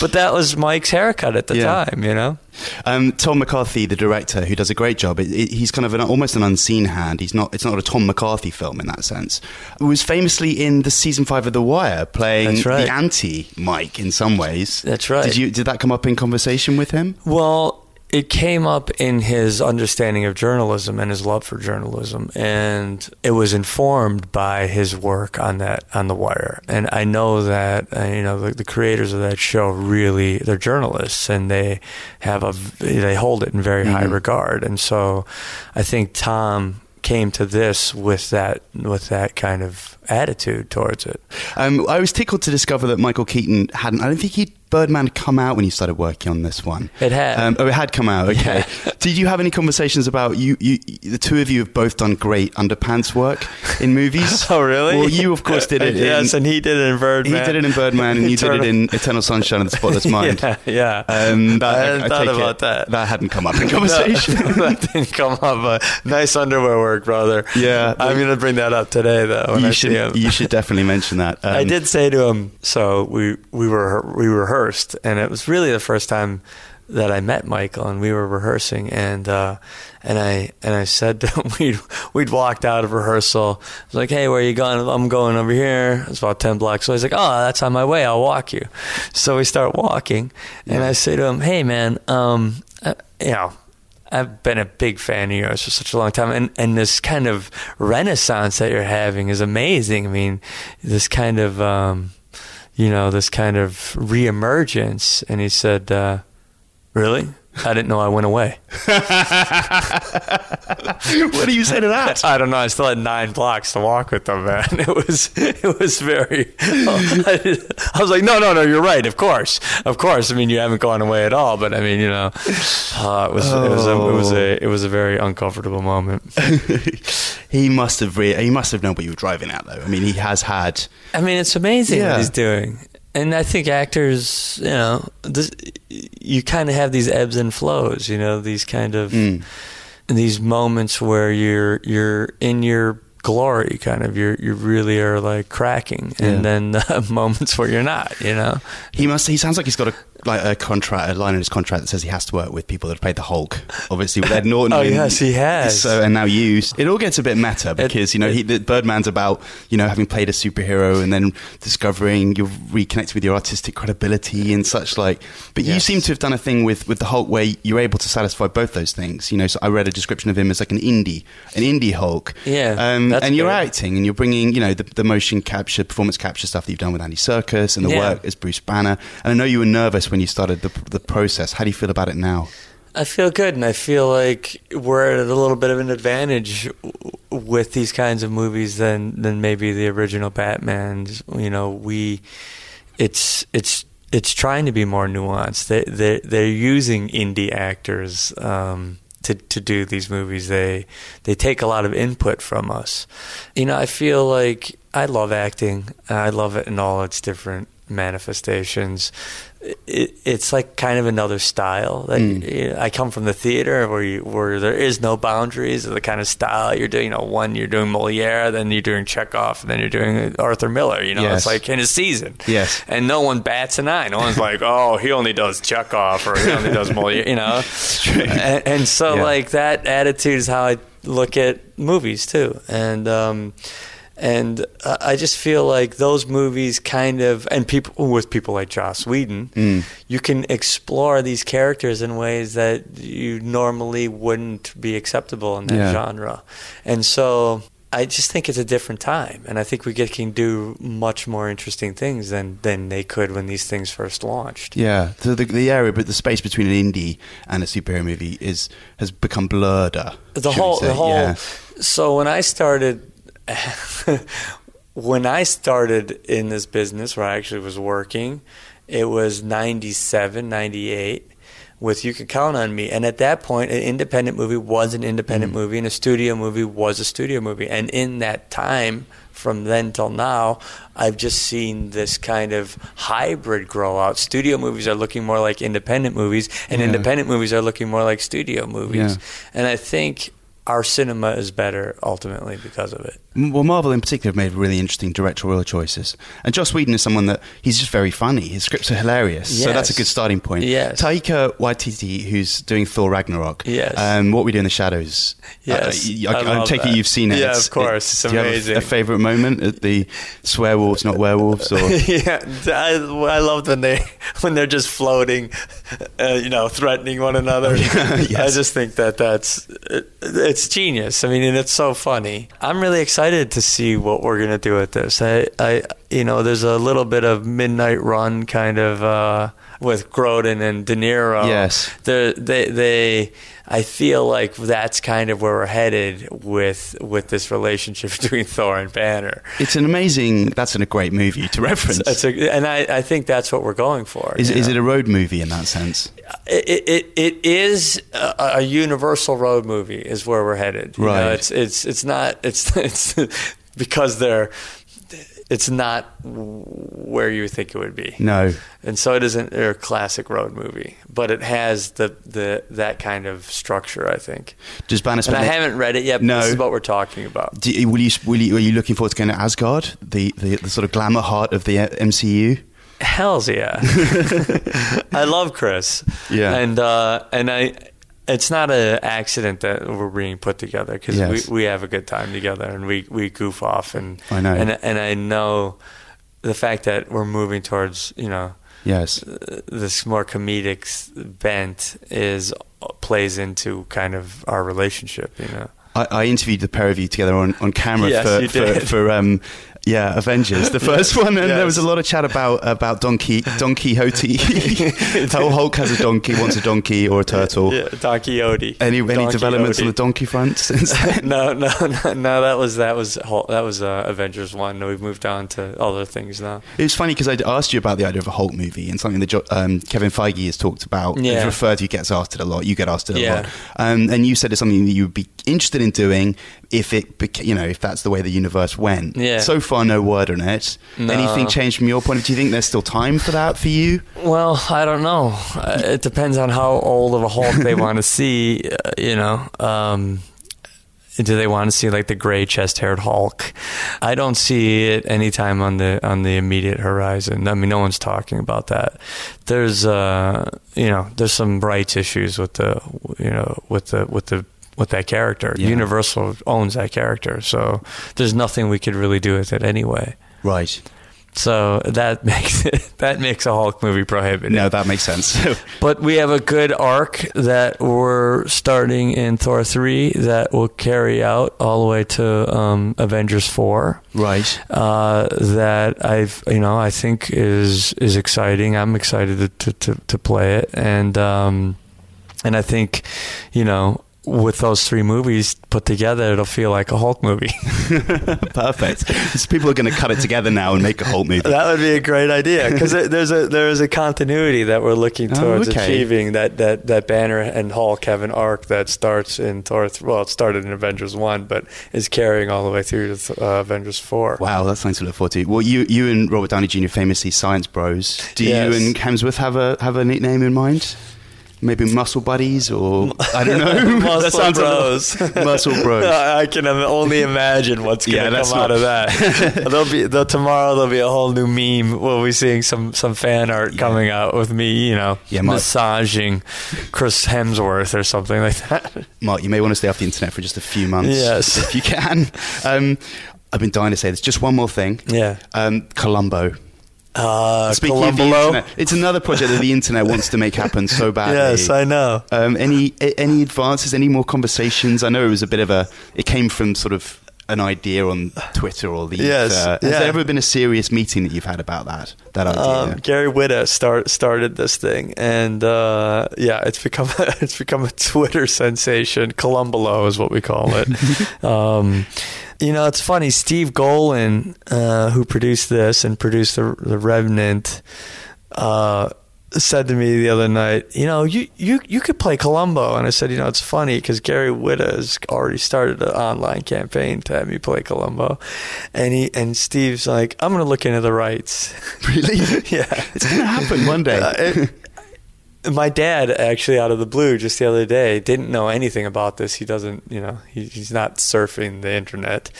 but that was Mike's haircut at the Yeah. time, you know. Um, Tom McCarthy, the director, who does a great job. It, it, he's kind of an, almost an unseen hand. He's not. It's not a Tom McCarthy film in that sense. He was famously in the season five of The Wire, playing right. the anti Mike in some ways. That's right. Did you? Did that come up in conversation with him? Well, it came up in his understanding of journalism and his love for journalism, and it was informed by his work on that on the Wire. And I know that uh, you know the, the creators of that show really they're journalists and they have a they hold it in very high regard. And so, I think Tom came to this with that with that kind of attitude towards it. Um, I was tickled to discover that Michael Keaton hadn't. I don't think he Birdman come out when you started working on this one. It had. Um, oh, it had come out. Okay. Did you have any conversations about you, you? The two of you have both done great underpants work in movies. Oh, really? Well, you of course did it. yes, in, and he did it in Birdman. he did it in Birdman, and you did it in Eternal Sunshine of the Spotless Mind. Yeah, yeah. Um, that, I hadn't thought about it, that. That hadn't come up in conversation. that didn't come up. But nice underwear work, brother. Yeah. I'm gonna bring that up today, though. When I you see should. him. You should definitely mention that. Um, I did say to him. So we we were we rehearsed, and it was really the first time that I met Michael, and we were rehearsing, and uh, and I and I said to him, we'd we'd walked out of rehearsal. I was like, "Hey, where are you going?" I'm going over here. It's about ten blocks. So he's like, "Oh, that's on my way. I'll walk you." So we start walking, and I say to him, "Hey, man, um, uh, you know." I've been a big fan of yours for such a long time, and, and this kind of renaissance that you're having is amazing. I mean, this kind of, um, you know, this kind of reemergence. And he said, uh, "Really? I didn't know I went away." what do you say to that? I don't know. I still had nine blocks to walk with them, man. It was it was very. I was like, no, no, no. You're right. Of course, of course. I mean, you haven't gone away at all. But I mean, you know, uh, it was it was a, it was a it was a very uncomfortable moment. he must have. Re- he must have known what you were driving at, though. I mean, he has had. I mean, it's amazing Yeah. what he's doing. And I think actors, you know, this, you kind of have these ebbs and flows, you know, these kind of Mm. these moments where you're you're in your glory, kind of. You you really are like cracking, Yeah. and then uh, moments where you're not, you know. He must. He sounds like he's got a like a contract, a line in his contract that says he has to work with people that have played the Hulk. Obviously, with Ed Norton. Oh, yes, he has. So and now you. It all gets a bit meta because you know he, the Birdman's about you know having played a superhero and then discovering you're reconnected with your artistic credibility and such like. But you seem to have done a thing with with the Hulk where you're able to satisfy both those things. You know, so I read a description of him as like an indie, an indie Hulk. Yeah, Um, that's and you're acting and you're bringing you know the, the motion capture, performance capture stuff that you've done with Andy Serkis and the Yeah. work as Bruce Banner. And I know you were nervous when you started the the process. How do you feel about it now? I feel good, and I feel like we're at a little bit of an advantage with these kinds of movies than than maybe the original Batman's. You know, we it's it's it's trying to be more nuanced. They they they're using indie actors. Um, to, to do these movies, they they take a lot of input from us. You know, I feel like I love acting. I love it in all its different manifestations. It, it's like kind of another style. Know, I come from the theater where you, where there is no boundaries of the kind of style you're doing. You know, one you're doing Moliere, then you're doing Chekhov, and then you're doing Arthur Miller. You know, Yes. it's like in a season. Yes. and no one bats an eye. No one's like, oh, he only does Chekhov or he only does Moliere. You know, and, and so Yeah. like that attitude is how I look at movies too, and. um And uh, I just feel like those movies kind of, and people with people like Joss Whedon, Mm. you can explore these characters in ways that you normally wouldn't be acceptable in that Yeah. genre. And so I just think it's a different time, and I think we get, can do much more interesting things than than they could when these things first launched. Yeah, so the, the area, but the space between an indie and a superhero movie is has become blurder. the whole the whole yeah. so when i started when i started in this business where i actually was working it was 97 98 with you Could count on me. And at that point an independent movie was an independent mm. movie and a studio movie was a studio movie. And in that time from then till now i've just seen this kind of hybrid grow out. Studio movies are looking more like independent movies and Yeah. independent movies are looking more like studio movies. Yeah. and I think our cinema is better ultimately because of it. Well, Marvel in particular have made really interesting directorial choices. And Joss Whedon is someone that he's just very funny. His scripts are hilarious. So that's a good starting point. Yes. Taika Waititi, who's doing Thor Ragnarok. Yes. Um, what We Do in the Shadows. Yes, Uh, I, I I love take that. it you've seen it. Yeah, It's- of course. It's you have a- amazing. a, favorite moment at the swearwolves, not werewolves? Or yeah, I, I loved when they when they're just floating, uh, you know, threatening one another. Yes. I just think that that's it, it's genius. I mean, and it's so funny. I'm really excited to see what we're gonna do with this. I, I you know, there's a little bit of midnight run kind of uh, with Grodin and De Niro. Yes. They they. I feel like that's kind of where we're headed with with this relationship between Thor and Banner. it's an amazing. That's a great movie to reference. It's a, and I, I think that's what we're going for. is, is it a road movie in that sense? It, it, it is a, a universal road movie is where we're headed. You know, Right. it's it's it's not it's it's because they're it's not where you think it would be. No. And so it isn't a classic road movie, but it has the, the that kind of structure, I think. Does Banner And I haven't read it yet, but No. this is what we're talking about. You, will you, will you, are you looking forward to going to Asgard, the, the, the sort of glamour heart of the uh, MCU? Hell's yeah. I love Chris. Yeah. And uh, and I it's not an accident that we're being put together because Yes. we, we have a good time together and we, we goof off and I know. and and I know the fact that we're moving towards you know Yes. this more comedic bent is plays into kind of our relationship you know I, I interviewed the pair of you together on, on camera Yes, for, for, for um, yeah, Avengers, the first one, and there was a lot of chat about about Donkey Don Quixote. How Hulk has a donkey, wants a donkey or a turtle. yeah Don Quixote Any any Don developments on the donkey front since then? no, no, no, no. That was that was that was uh, Avengers one. We've moved on to other things now. It was funny because I asked you about the idea of a Hulk movie and something that um, Kevin Feige has talked about. Yeah. He's referred to, he gets asked it a lot. You get asked it a Yeah. lot. Um, and you said it's something that you would be interested in doing if it, beca- you know, if that's the way the universe went. Yeah. So far, no word on it. No. Anything changed from your point of view? Do you think there's still time for that for you? Well, I don't know. Uh, It depends on how old of a Hulk they want to see. Uh, you know, um, do they want to see like the gray chest-haired Hulk? I don't see it anytime on the on the immediate horizon. I mean, no one's talking about that. There's, uh, you know, there's some rights issues with the, you know, with the with the with that character. Yeah. Universal owns that character, so there's nothing we could really do with it anyway. Right. So that makes it that makes a Hulk movie prohibited. No, that makes sense. But we have a good arc that we're starting in Thor 3 that will carry out all the way to um, Avengers 4. right. Uh, that I've, you know, I think is is exciting. I'm excited to to, to, to play it, and um, and I think, you know, with those three movies put together, it'll feel like a Hulk movie. Perfect. So people are going to cut it together now and make a Hulk movie. That would be a great idea because there's a there is a continuity that we're looking Oh, towards okay. achieving. That, that that Banner and Hulk have an arc that starts in Thor. Well, it started in Avengers one, but is carrying all the way through to uh, Avengers four. Wow, that's something to look forward to. Well, you you and Robert Downey Jr. famously science bros. Do Yes. you and Hemsworth have a have a nickname in mind? Maybe muscle buddies, or I don't know. Muscle bros. muscle bros. I can only imagine what's going to Yeah, come out of that. there'll be there'll, tomorrow. There'll be a whole new meme. We'll be seeing some some fan art coming out with me, you know, Yeah, my- massaging Chris Hemsworth or something like that. Mark, you may want to stay off the internet for just a few months, Yes. if you can. Um, I've been dying to say this. Just one more thing. Yeah. Um, Columbo. Uh, Speaking of the internet, it's another project that the internet wants to make happen so badly. Yes, I know. Um, any any advances? Any more conversations? I know it was a bit of a. It came from sort of an idea on Twitter or the. Yes, uh, has yeah. there ever been a serious meeting that you've had about that? That idea. Um, Gary Whitta start started this thing, and uh, yeah, it's become it's become a Twitter sensation. Columbolo is what we call it. um, you know, it's funny. Steve Golin, uh, who produced this and produced the the Revenant, uh, said to me the other night, you know, you you you could play Columbo, and I said, you know, it's funny because Gary Whitta has already started an online campaign to have me play Columbo, and he and Steve's like, I'm going to look into the rights. really? yeah. It's going to happen one day. Uh, it- my dad actually out of the blue just the other day didn't know anything about this. He doesn't you know he, he's not surfing the internet.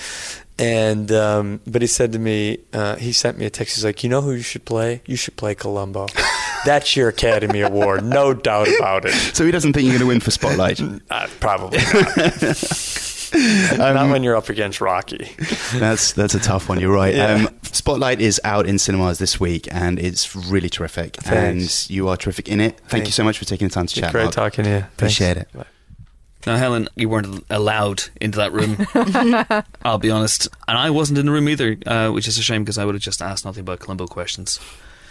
And um, but he said to me uh, he sent me a text. He's like you know who you should play? You should play columbo. That's your academy award. No doubt about it. So he doesn't think you're going to win for Spotlight. uh, probably not. not when you're up against rocky That's that's a tough one. You're right. Yeah. Um, Spotlight is out in cinemas this week, and it's really terrific. Thanks. And you are terrific in it. Thank you so much for taking the time to chat. great Mark. talking to you Thanks. Appreciate it. Now, Helen, you weren't allowed into that room. I'll be honest, and I wasn't in the room either, uh, which is a shame because I would have just asked nothing but Columbo questions.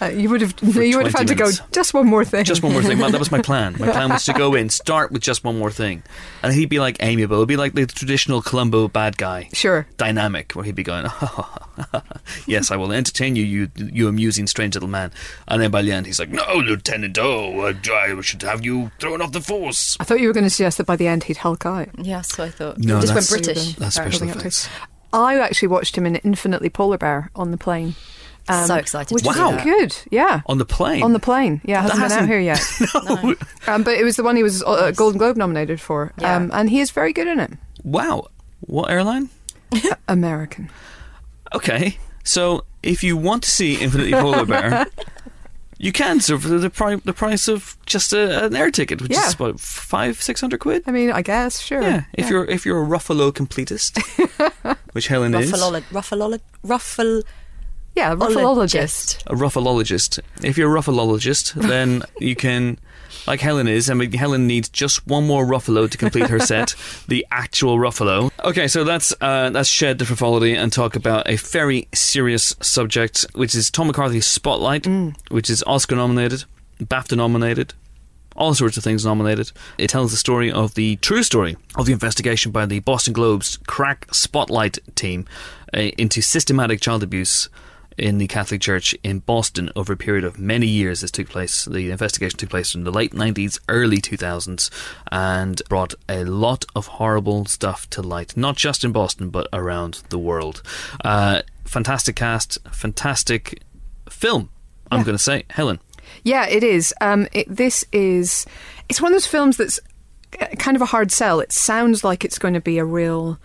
Uh, you would have you would have 20 had to go just one more thing. Just one more thing. Well, that was my plan. My plan was to go in, start with just one more thing, and he'd be like amiable. It'd be like the traditional Columbo bad guy Sure. dynamic, where he'd be going, "Yes, I will entertain you, you, you amusing strange little man," and then by the end, he's like, "No, Lieutenant O, I, I should have you thrown off the force." I thought you were going to suggest that by the end he'd Hulk out. Yeah, so I thought. No, just that's- went British. That's special Building up to- effects. I actually watched him in Infinitely Polar Bear on the plane. So excited Which to is see Wow. that. good. Yeah. On the plane. On the plane. Yeah, That hasn't been out here yet. Um, but it was the one he was uh, Golden Globe nominated for. Yeah. Um, and he is very good in it. wow. What airline? American. Okay, so if you want to see Infinitely Polar Bear, you can. So for the, pri- the price of just a, an air ticket, which Yeah. is about five, six hundred quid. I mean, I guess, sure. Yeah, if you're if you're a Ruffalo completist, which Helen is, Ruffalolo, Ruffalolo, Ruffal. Yeah, ruffleologist. a ruffalologist. If you're a ruffalologist, then you can, like Helen is, I mean, Helen needs just one more ruffalo to complete her set, the actual ruffalo. Okay, so that's uh, that's shed the frivolity and talk about a very serious subject, which is Tom McCarthy's Spotlight, which is Oscar nominated, BAFTA nominated. All sorts of things nominated. It tells the story of the true story of the investigation by the Boston Globe's crack spotlight team uh, into systematic child abuse in the Catholic Church in Boston over a period of many years. This took place, the investigation took place in the late 90s, early 2000s, and brought a lot of horrible stuff to light, not just in Boston, but around the world. Uh, fantastic cast, fantastic film, I'm Yeah. going to say. Helen. Yeah, it is. Um, it, this is. It's one of those films that's uh, kind of a hard sell. It sounds like it's going to be a real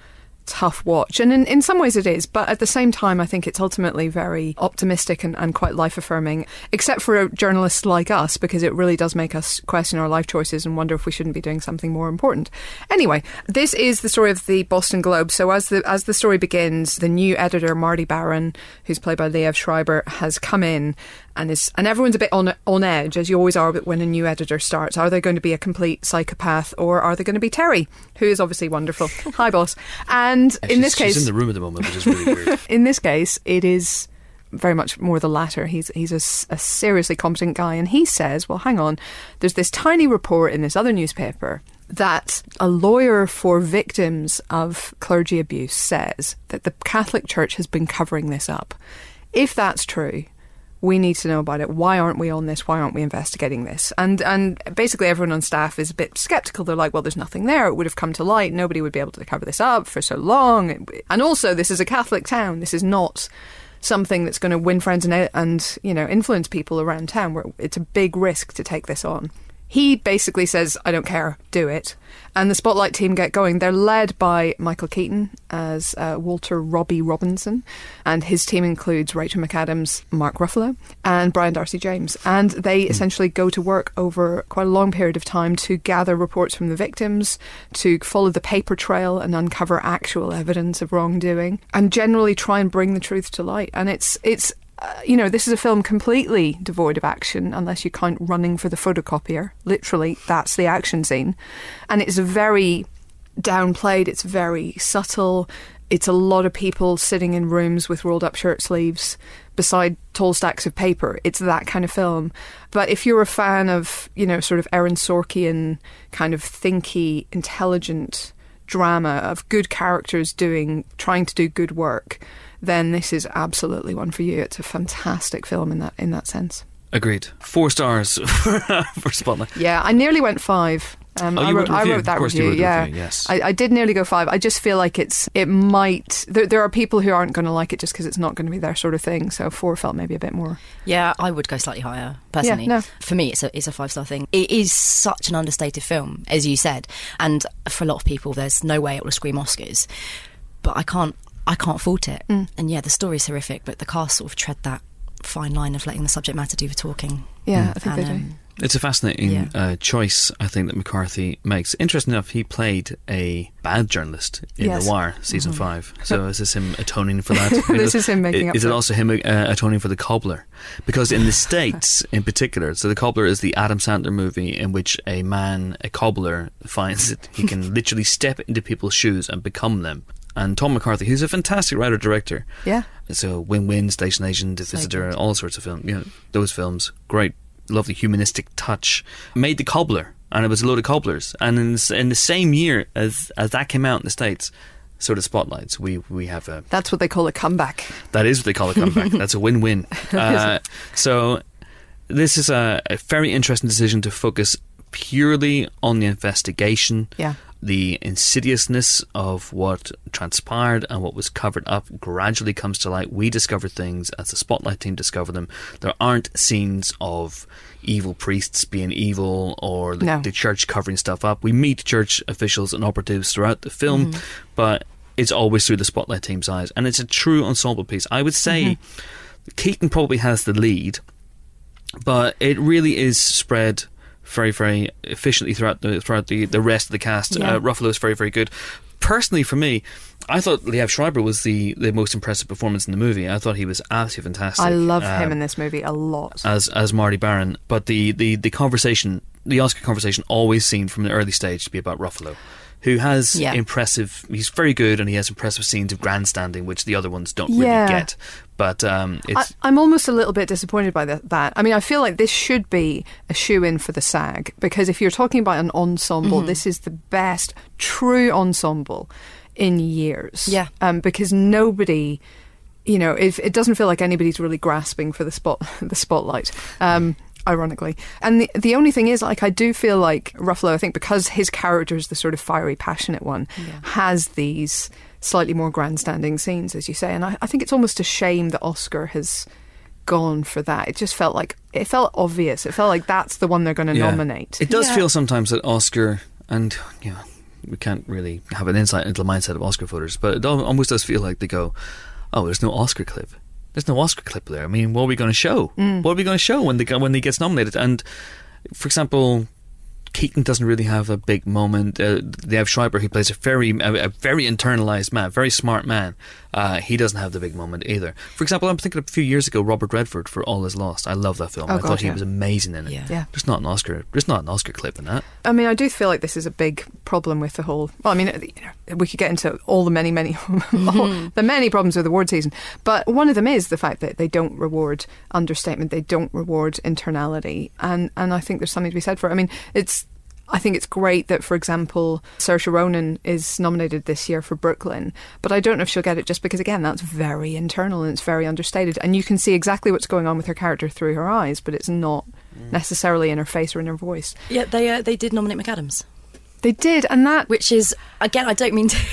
tough watch, and in, in some ways it is. But at the same time, I think it's ultimately very optimistic and, and quite life affirming, except for journalists like us, because it really does make us question our life choices and wonder if we shouldn't be doing something more important. Anyway, this is the story of the Boston Globe. So as the as the story begins, the new editor Marty Baron, who's played by Liev Schreiber, has come in and is and everyone's a bit on on edge as you always are when a new editor starts. Are they going to be a complete psychopath or are they going to be Terry, who is obviously wonderful? Hi, boss. And in this case, she's in the room at the moment, which is really weird. in this case, it is very much more the latter. He's he's a, s- a seriously competent guy, and he says, "Well, hang on. There's this tiny report in this other newspaper." That a lawyer for victims of clergy abuse says that the Catholic Church has been covering this up. If that's true, we need to know about it. Why aren't we on this? Why aren't we investigating this? And and basically everyone on staff is a bit skeptical. They're like, well, there's nothing there. It would have come to light. Nobody would be able to cover this up for so long. And also, this is a Catholic town. This is not something that's going to win friends and and you know influence people around town. Where it's a big risk to take this on. He basically says, I don't care, do it. And the Spotlight team get going. They're led by Michael Keaton as uh, Walter Robbie Robinson, and his team includes Rachel McAdams, Mark Ruffalo, and Brian Darcy James. And they essentially go to work over quite a long period of time to gather reports from the victims, to follow the paper trail and uncover actual evidence of wrongdoing, and generally try and bring the truth to light. And it's it's uh, you know, this is a film completely devoid of action unless you count running for the photocopier. Literally, that's the action scene. And it's a very downplayed, it's very subtle. It's a lot of people sitting in rooms with rolled up shirt sleeves beside tall stacks of paper. It's that kind of film. But if you're a fan of, you know, sort of Aaron Sorkian kind of thinky, intelligent drama of good characters doing trying to do good work, then this is absolutely one for you. It's a fantastic film in that in that sense. Agreed. Four stars for Spotlight. Yeah, I nearly went five. Um, Oh, I, wrote, wrote a I wrote that Of course you review. wrote yeah, review, yes. I, I did nearly go five. I just feel like it's it might. There, there are people who aren't going to like it just because it's not going to be their sort of thing. So four felt maybe a bit more. Yeah, I would go slightly higher personally. no. For me, it's a it's a five star thing. It is such an understated film, as you said, and for a lot of people, there's no way it will scream Oscars. But I can't I can't fault it. Mm. And yeah, the story's horrific, but the cast sort of tread that fine line of letting the subject matter do the talking. Yeah, I think And, they do. um, It's a fascinating Yeah. uh, choice, I think, that McCarthy makes. Interesting enough, he played a bad journalist in Yes. Mm-hmm. The Wire, season five. So is this him atoning for that? This is him making up Is for it it. also him uh, atoning for The Cobbler? Because in the States, in particular, so The Cobbler is the Adam Sandler movie in which a man, a cobbler, finds that he can literally step into people's shoes and become them. And Tom McCarthy, who's a fantastic writer director, Yeah, so Win Win, Station Agent, The Visitor, good. all sorts of films. You know, those films, great, lovely humanistic touch. Made the Cobbler, and it was a load of cobblers. And in, in the same year as as that came out in the states, sort of spotlights. We we have a that's what they call a comeback. that is what they call a comeback. That's a win-win. Uh, so this is a, a very interesting decision to focus purely on the investigation Yeah. The insidiousness of what transpired and what was covered up gradually comes to light. We discover things as the Spotlight team discover them. There aren't scenes of evil priests being evil or the, No. the church covering stuff up. We meet church officials and operatives throughout the film, mm-hmm. but it's always through the Spotlight team's eyes. And it's a true ensemble piece. I would say mm-hmm. Keaton probably has the lead, but it really is spread very, very efficiently throughout the throughout the, the rest of the cast. Yeah. Uh, Ruffalo is very, very good. Personally, for me, I thought Liev Schreiber was the, the most impressive performance in the movie. I thought he was absolutely fantastic. I love Um, him in this movie a lot. as as Marty Baron, but the, the, the conversation, the Oscar conversation, always seemed from the early stage to be about Ruffalo, who has Yeah. impressive. He's very good, and he has impressive scenes of grandstanding, which the other ones don't Yeah. really get. But um, I, it's I'm almost a little bit disappointed by that, that. I mean, I feel like this should be a shoe in for the SAG because if you're talking about an ensemble, Mm-hmm. this is the best true ensemble in years. Yeah. Um, because nobody, you know, if it doesn't feel like anybody's really grasping for the spot, the spotlight. Um, Ironically, and the the only thing is, like, I do feel like Ruffalo. I think because his character is the sort of fiery, passionate one, has these slightly more grandstanding scenes, as you say. And I, I think it's almost a shame that Oscar has gone for that. It just felt like it felt obvious. It felt like that's the one they're going to Yeah. nominate. It does Yeah. feel sometimes that Oscar and you know, we can't really have an insight into the mindset of Oscar voters, but it almost does feel like they go, "Oh, there's no Oscar clip. There's no Oscar clip there. I mean, what are we going to show? Mm. What are we going to show when they go- when he gets nominated?" And for example. Keaton doesn't really have a big moment. Uh, they have Schreiber, who plays a very, a, a very internalized man, very smart man. Uh, he doesn't have the big moment either. For example, I'm thinking a few years ago, Robert Redford for All Is Lost. I love that film. Oh, I God, thought he yeah. was amazing in it. Yeah. Yeah. There's not an Oscar. There's not an Oscar clip in that. I mean, I do feel like this is a big problem with the whole. Well, I mean, you know, we could get into all the many, many, all, the many problems with award season, but one of them is the fact that they don't reward understatement, they don't reward internality, and and I think there's something to be said for it. I mean, it's. I think it's great that, for example, Saoirse Ronan is nominated this year for Brooklyn, but I don't know if she'll get it just because, again, that's very internal and it's very understated, and you can see exactly what's going on with her character through her eyes, but it's not necessarily in her face or in her voice. Yeah, they uh, they did nominate McAdams, They did, and that which is again, I don't mean to.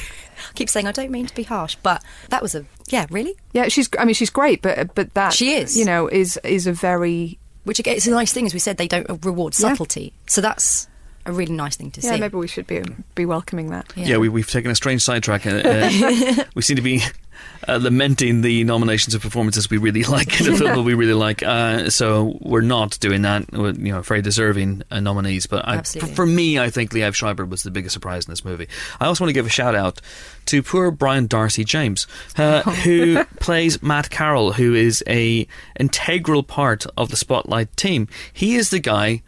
I keep saying I don't mean to be harsh, but that was a yeah, really. Yeah, she's. I mean, she's great, but but that She is. You know, is is a very which again, it's a nice thing. As we said, they don't reward Yeah. subtlety, so that's a really nice thing to Yeah, see. maybe we should be be welcoming that. Yeah, we, we've taken a strange sidetrack. Uh, uh, we seem to be uh, lamenting the nominations of performances we really like in a film that we really like. Uh, so we're not doing that. We're, you know, very deserving uh, nominees. But I, for, me, I think Liev Schreiber was the biggest surprise in this movie. I also want to give a shout out to poor Brian Darcy James, uh, who plays Matt Carroll, who is a integral part of the Spotlight team. He is the guy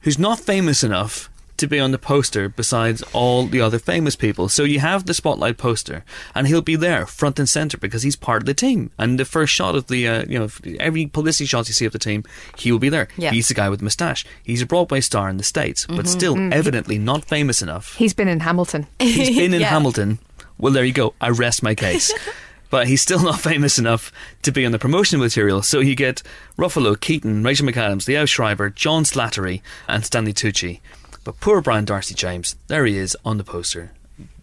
who's not famous enough to be on the poster besides all the other famous people. So you have the spotlight poster, and he'll be there front and center because he's part of the team. And the first shot of the, uh, you know, every publicity shot you see of the team, he will be there. Yeah. He's the guy with the moustache. He's a Broadway star in the states, but still evidently not famous enough. He's been in Hamilton. He's been in Yeah. Hamilton. Well, there you go. I rest my case. but he's still not famous enough to be on the promotional material. So you get Ruffalo, Keaton, Rachel McAdams, Liev Schreiber, John Slattery, and Stanley Tucci. But poor Brian Darcy James, there he is on the poster,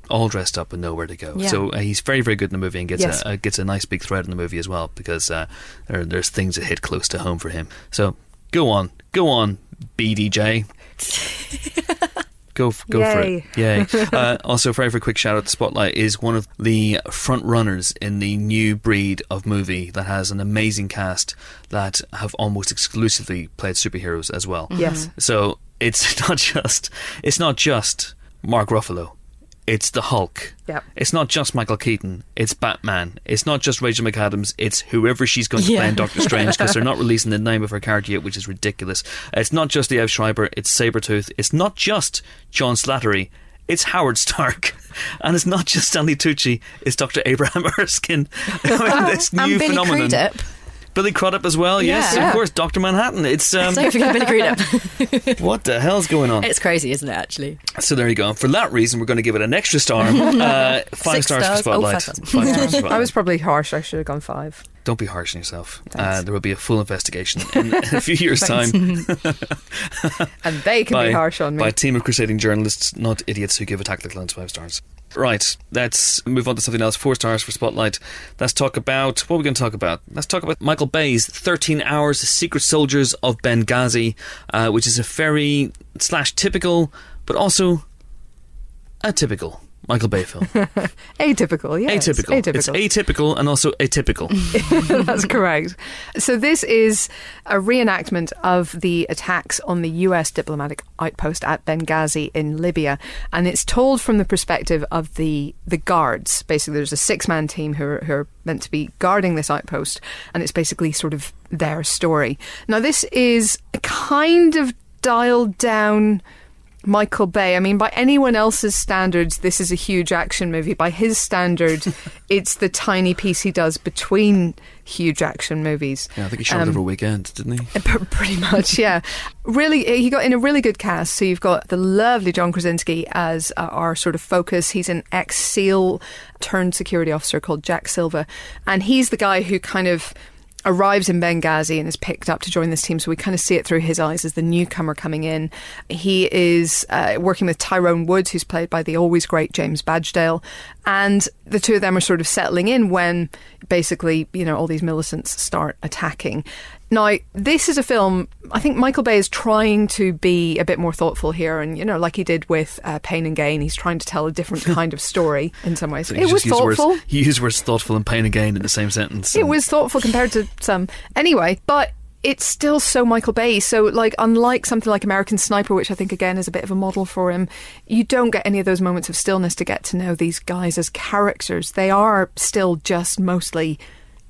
all dressed up and nowhere to go. Yeah. So uh, he's very, very good in the movie and gets Yes. a, uh, gets a nice big thread in the movie as well because uh, there, there's things that hit close to home for him. So go on, go on, BDJ. Go, f- go for it. Yay. uh, also, very, very quick shout out to Spotlight is one of the front runners in the new breed of movie that has an amazing cast that have almost exclusively played superheroes as well. Yes. So it's not just it's not just Mark Ruffalo. It's the Hulk. Yep. It's not just Michael Keaton. It's Batman. It's not just Rachel McAdams. It's whoever she's going to play in Doctor Strange because they're not releasing the name of her character yet, which is ridiculous. It's not just Liev Schreiber. It's Sabretooth. It's not just John Slattery. It's Howard Stark. And it's not just Stanley Tucci. It's Dr. Abraham Erskine. I mean, this and new Billy phenomenon. Crudup. Billy Crudup as well. Yes, Yeah. of course. Dr. Manhattan. It's um, Don't forget Billy Crudup. what the hell's going on? it's crazy, isn't it? Actually, So there you go. For that reason, we're going to give it an extra star. Uh, five Six stars, for stars. Oh, Spotlight. five stars. Five stars for Spotlight. I was probably harsh. I should have gone five. Don't be harsh on yourself. Uh, there will be a full investigation in a few years' time And they can by, be harsh on me. by a team of crusading journalists, not idiots who give Attack the Clones five stars. Right, let's move on to something else. Four stars for Spotlight. Let's talk about what we're we going to talk about. Let's talk about Michael Bay's 13 Hours Secret Soldiers of Benghazi, uh, which is a very slash typical, but also atypical Michael Bay film. atypical, yes. atypical. Atypical. It's atypical and also atypical. That's correct. So this is a reenactment of the attacks on the US diplomatic outpost at Benghazi in Libya, and it's told from the perspective of the the guards. Basically, there's a six man team who are, who are meant to be guarding this outpost, and it's basically sort of their story. Now, this is a kind of dialed down. Michael Bay. I mean, by anyone else's standards, this is a huge action movie. By his standard, it's the tiny piece he does between huge action movies. Yeah, I think he shot Um, it over a weekend, didn't he? Pretty much, yeah. Really, he got in a really good cast. So you've got the lovely John Krasinski as uh, our sort of focus. He's an ex SEAL turned security officer called Jack Silva, and he's the guy who kind of arrives in Benghazi and is picked up to join this team. So we kind of see it through his eyes as the newcomer coming in. He is uh, working with Tyrone Woods, who's played by the always great James Badge Dale, and the two of them are sort of settling in when basically you know all these militants start attacking. Now, this is a film. I think Michael Bay is trying to be a bit more thoughtful here, and you know, like he did with uh, Pain and Gain, he's trying to tell a different kind of story in some ways. So it was use words- thoughtful. you use words thoughtful and pain again in the same sentence. It was thoughtful compared to some. Anyway, but it's still so Michael Bay. So, like, unlike something like American Sniper, which I think again is a bit of a model for him, you don't get any of those moments of stillness to get to know these guys as characters. They are still just mostly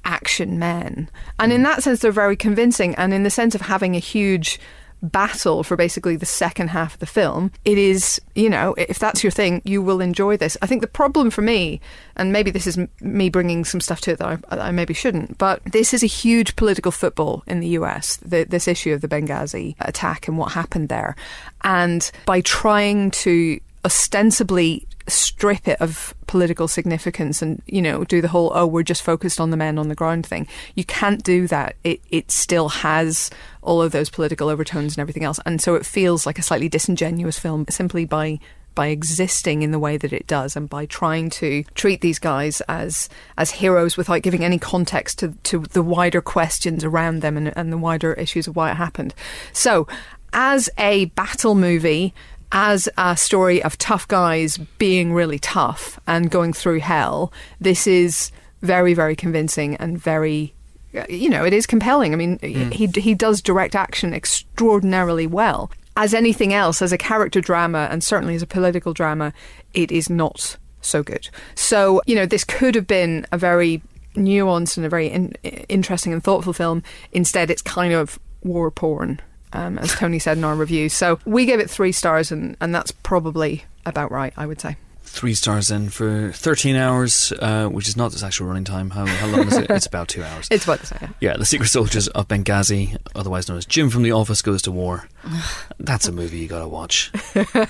action men. And in hmm. that sense, they're very convincing. And in the sense of having a huge battle for basically the second half of the film, it is, you know, if that's your thing, you will enjoy this. I think the problem for me, and maybe this is m- me bringing some stuff to it that I, I maybe shouldn't, but this is a huge political football in the US, the, this issue of the Benghazi attack and what happened there. And by trying to ostensibly strip it of political significance and you know do the whole oh we're just focused on the men on the ground thing. You can't do that. It it still has all of those political overtones and everything else. And so it feels like a slightly disingenuous film simply by by existing in the way that it does and by trying to treat these guys as as heroes without giving any context to, to the wider questions around them and, and the wider issues of why it happened. So, as a battle movie, as a story of tough guys being really tough and going through hell, this is very, very convincing and very uh, you know, it is compelling. I mean, mm. he he does direct action extraordinarily well. As anything else, as a character drama and certainly as a political drama, it is not so good. So, you know, this could have been a very nuanced and a very in, interesting and thoughtful film. Instead, it's kind of war porn, um, as Tony said in our review. So we gave it three stars, and, and that's probably about right, I would say. Three stars then for 13 hours, uh, which is not its actual running time. How, how long is it? It's about two hours. It's about the same. Yeah, The Secret Soldiers of Benghazi, otherwise known as Jim from The Office Goes to War. That's a movie you gotta watch.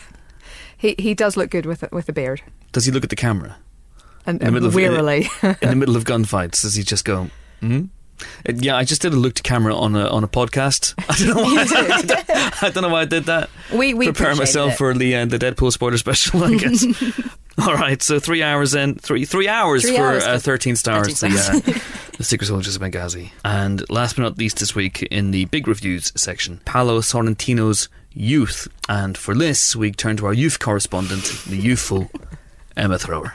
He he does look good with a, with a beard Does he look at the camera? and, In the middle of- wearily. In the middle of gunfights, does he just go, hmm? Yeah, I just did a look to camera on a on a podcast. I don't know why. I, did that. I don't know why I did that. We we Prepare myself it. for the uh, the Deadpool spoiler special, I guess. All right, so three hours in three three hours Three for hours uh, thirteen stars. 13 stars. The, uh, the Secret Soldiers of Benghazi, and last but not least, this week in the big reviews section, Paolo Sorrentino's Youth, and for this we turn to our youth correspondent, the youthful Emma Thrower.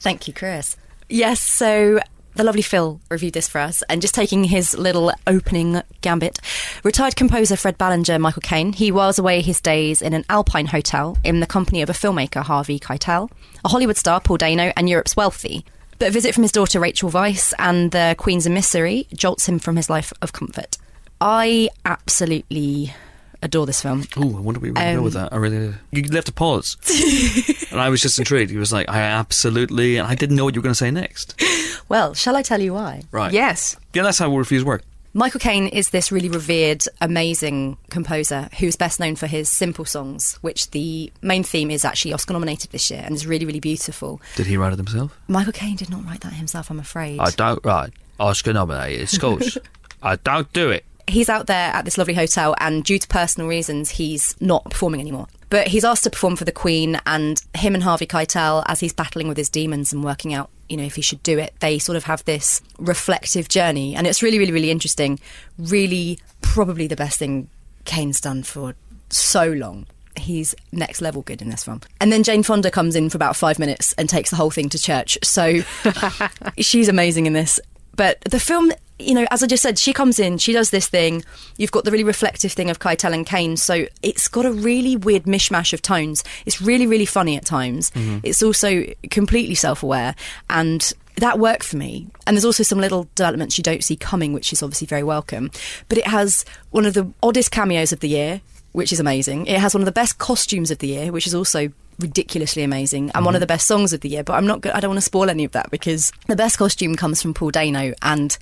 Thank you, Chris. Yes, so the lovely Phil reviewed this for us, and just taking his little opening gambit. Retired composer Fred Ballinger, Michael Caine, he was away his days in an Alpine hotel in the company of a filmmaker, Harvey Keitel, a Hollywood star, Paul Dano, and Europe's wealthy. But a visit from his daughter, Rachel Weisz, and the Queen's emissary jolts him from his life of comfort. I absolutely adore this film. Oh, I wonder where we go Um, with that. I really, you left a pause, and I was just intrigued. He was like, "I absolutely," and I didn't know what you were going to say next. Well, shall I tell you why? Right? yes. yeah. That's how reviews work. Michael Caine is this really revered, amazing composer who's best known for his simple songs, which the main theme is actually Oscar nominated this year and is really, really beautiful. Did he write it himself? Michael Caine did not write that himself, I'm afraid. I don't write Oscar nominated scores. I don't do it. He's out there at this lovely hotel, and due to personal reasons, he's not performing anymore. But he's asked to perform for the Queen, and him and Harvey Keitel, as he's battling with his demons and working out, you know, if he should do it, they sort of have this reflective journey, and it's really, really, really interesting. Really, probably the best thing Caine's done for so long. He's next level good in this film. And then Jane Fonda comes in for about five minutes and takes the whole thing to church. So she's amazing in this. But the film, you know, as I just said, she comes in, she does this thing. You've got the really reflective thing of Keitel and Caine. So it's got a really weird mishmash of tones. It's really, really funny at times. Mm-hmm. It's also completely self aware. And that worked for me. And there's also some little developments you don't see coming, which is obviously very welcome. But it has one of the oddest cameos of the year, which is amazing. It has one of the best costumes of the year, which is also ridiculously amazing, and one mm-hmm. of the best songs of the year. But I'm not. go- I don't want to spoil any of that because the best costume comes from Paul Dano, and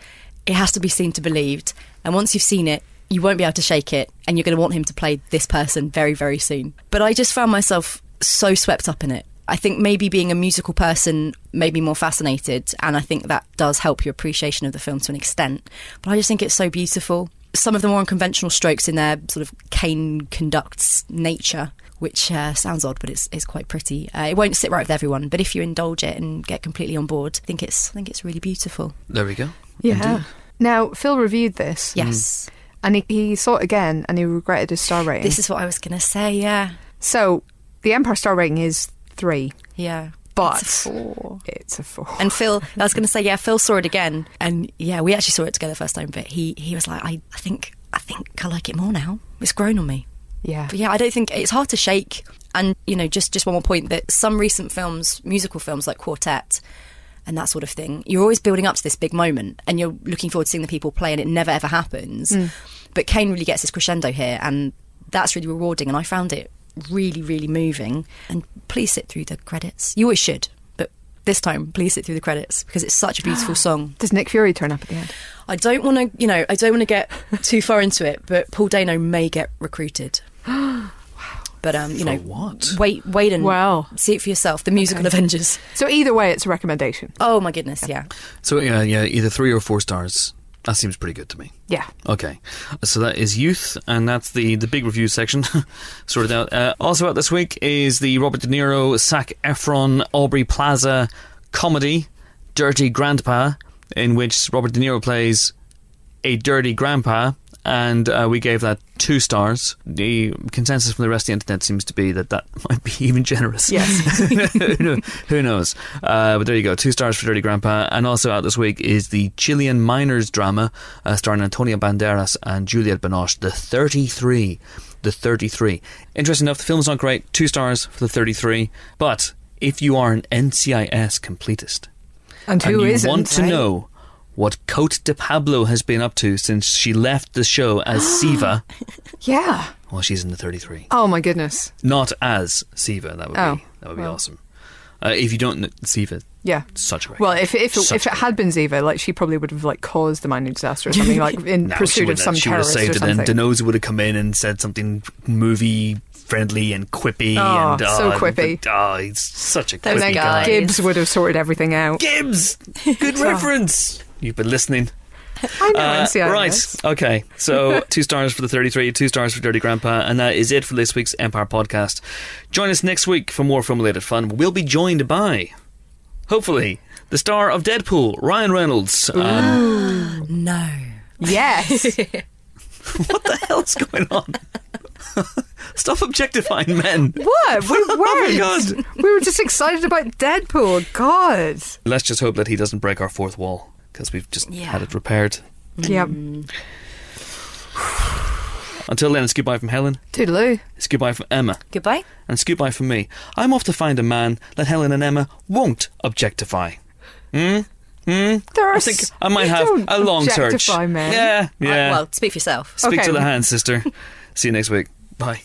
it has to be seen to believed. And once you've seen it, you won't be able to shake it, and you're going to want him to play this person very, very soon. But I just found myself so swept up in it. I think maybe being a musical person made me more fascinated, and I think that does help your appreciation of the film to an extent. But I just think it's so beautiful. Some of the more unconventional strokes in their sort of Caine conducts nature, which uh, sounds odd, but it's, it's quite pretty. Uh, it won't sit right with everyone, but if you indulge it and get completely on board, I think it's I think it's really beautiful. There we go. Yeah. Now, Phil reviewed this. Yes, And he, he saw it again and he regretted his star rating. this is what I was going to say. Yeah, so, the Empire star rating is three, yeah, but It's a four. It's a four. And Phil, I was going to say, yeah, Phil saw it again, and yeah, we actually saw it together the first time. But he he was like, I, I think I think I like it more now. It's grown on me. Yeah. But yeah, I don't think it's hard to shake. And you know, just just one more point that some recent films, musical films like Quartet and that sort of thing, you're always building up to this big moment, and you're looking forward to seeing the people play, and it never ever happens. Mm. But Caine really gets his crescendo here, and that's really rewarding. And I found it really, really moving. And please sit through the credits. You always should, but this time, please sit through the credits because it's such a beautiful song. Does Nick Fury turn up at the end? I don't want to, you know, I don't want to get too far into it, but Paul Dano may get recruited. But um, you For know, what? Wait, wait, and Wow. see it for yourself. The musical Okay. Avengers. So, either way, it's a recommendation. Oh my goodness, yeah. So yeah, yeah, either three or four stars. That seems pretty good to me. Yeah. Okay, so that is Youth, and that's the, the big review section sorted out. Uh, also out this week is the Robert De Niro, Zac Efron, Aubrey Plaza comedy, Dirty Grandpa, in which Robert De Niro plays a dirty grandpa, and uh, we gave that two stars. The consensus from the rest of the internet seems to be that that might be even generous. Yes. who knows? Uh, but there you go, two stars for Dirty Grandpa. And also out this week is the Chilean Miners drama uh, starring Antonio Banderas and Juliette Binoche, The 33. The 33. Interesting enough, the film's not great. Two stars for the 33. But if you are an NCIS completist And who and you isn't, want to eh? know what Cote de Pablo has been up to since she left the show as Ziva, Yeah. well, she's in the 33. Oh my goodness. Not as Ziva. That would Oh, be that would be well. awesome. Uh, if you don't know Ziva, Yeah. such a great. Well, if if Such if it had been Ziva, like she probably would have like caused the mining disaster or something, like in No, pursuit of some she would have terrorist saved or it, and something. DiNozzo would have come in and said something movie friendly and quippy. Oh, and so oh, quippy. Oh, he's such a Those quippy guy. Gibbs would have sorted everything out. Gibbs, good reference. You've been listening. I know Uh, NCIS. right. Okay. So two stars for the 33, two stars for Dirty Grandpa, and that is it for this week's Empire podcast. Join us next week for more film related fun. We'll be joined by, hopefully, the star of Deadpool, Ryan Reynolds. Um, No. Yes. what the hell's going on? Stop objectifying men. what? We Oh weren't. God. We were just excited about Deadpool. God. Let's just hope that he doesn't break our fourth wall because we've just Yeah. had it repaired. Yep. Until then, it's goodbye from Helen. Toodaloo. It's goodbye from Emma. Goodbye. And it's goodbye from me. I'm off to find a man that Helen and Emma won't objectify. Hmm? Hmm? There are I think s- I might have don't a long search. objectify men. Yeah, yeah. Right, well, speak for yourself. Speak Okay. to the hand, sister. See you next week. Bye.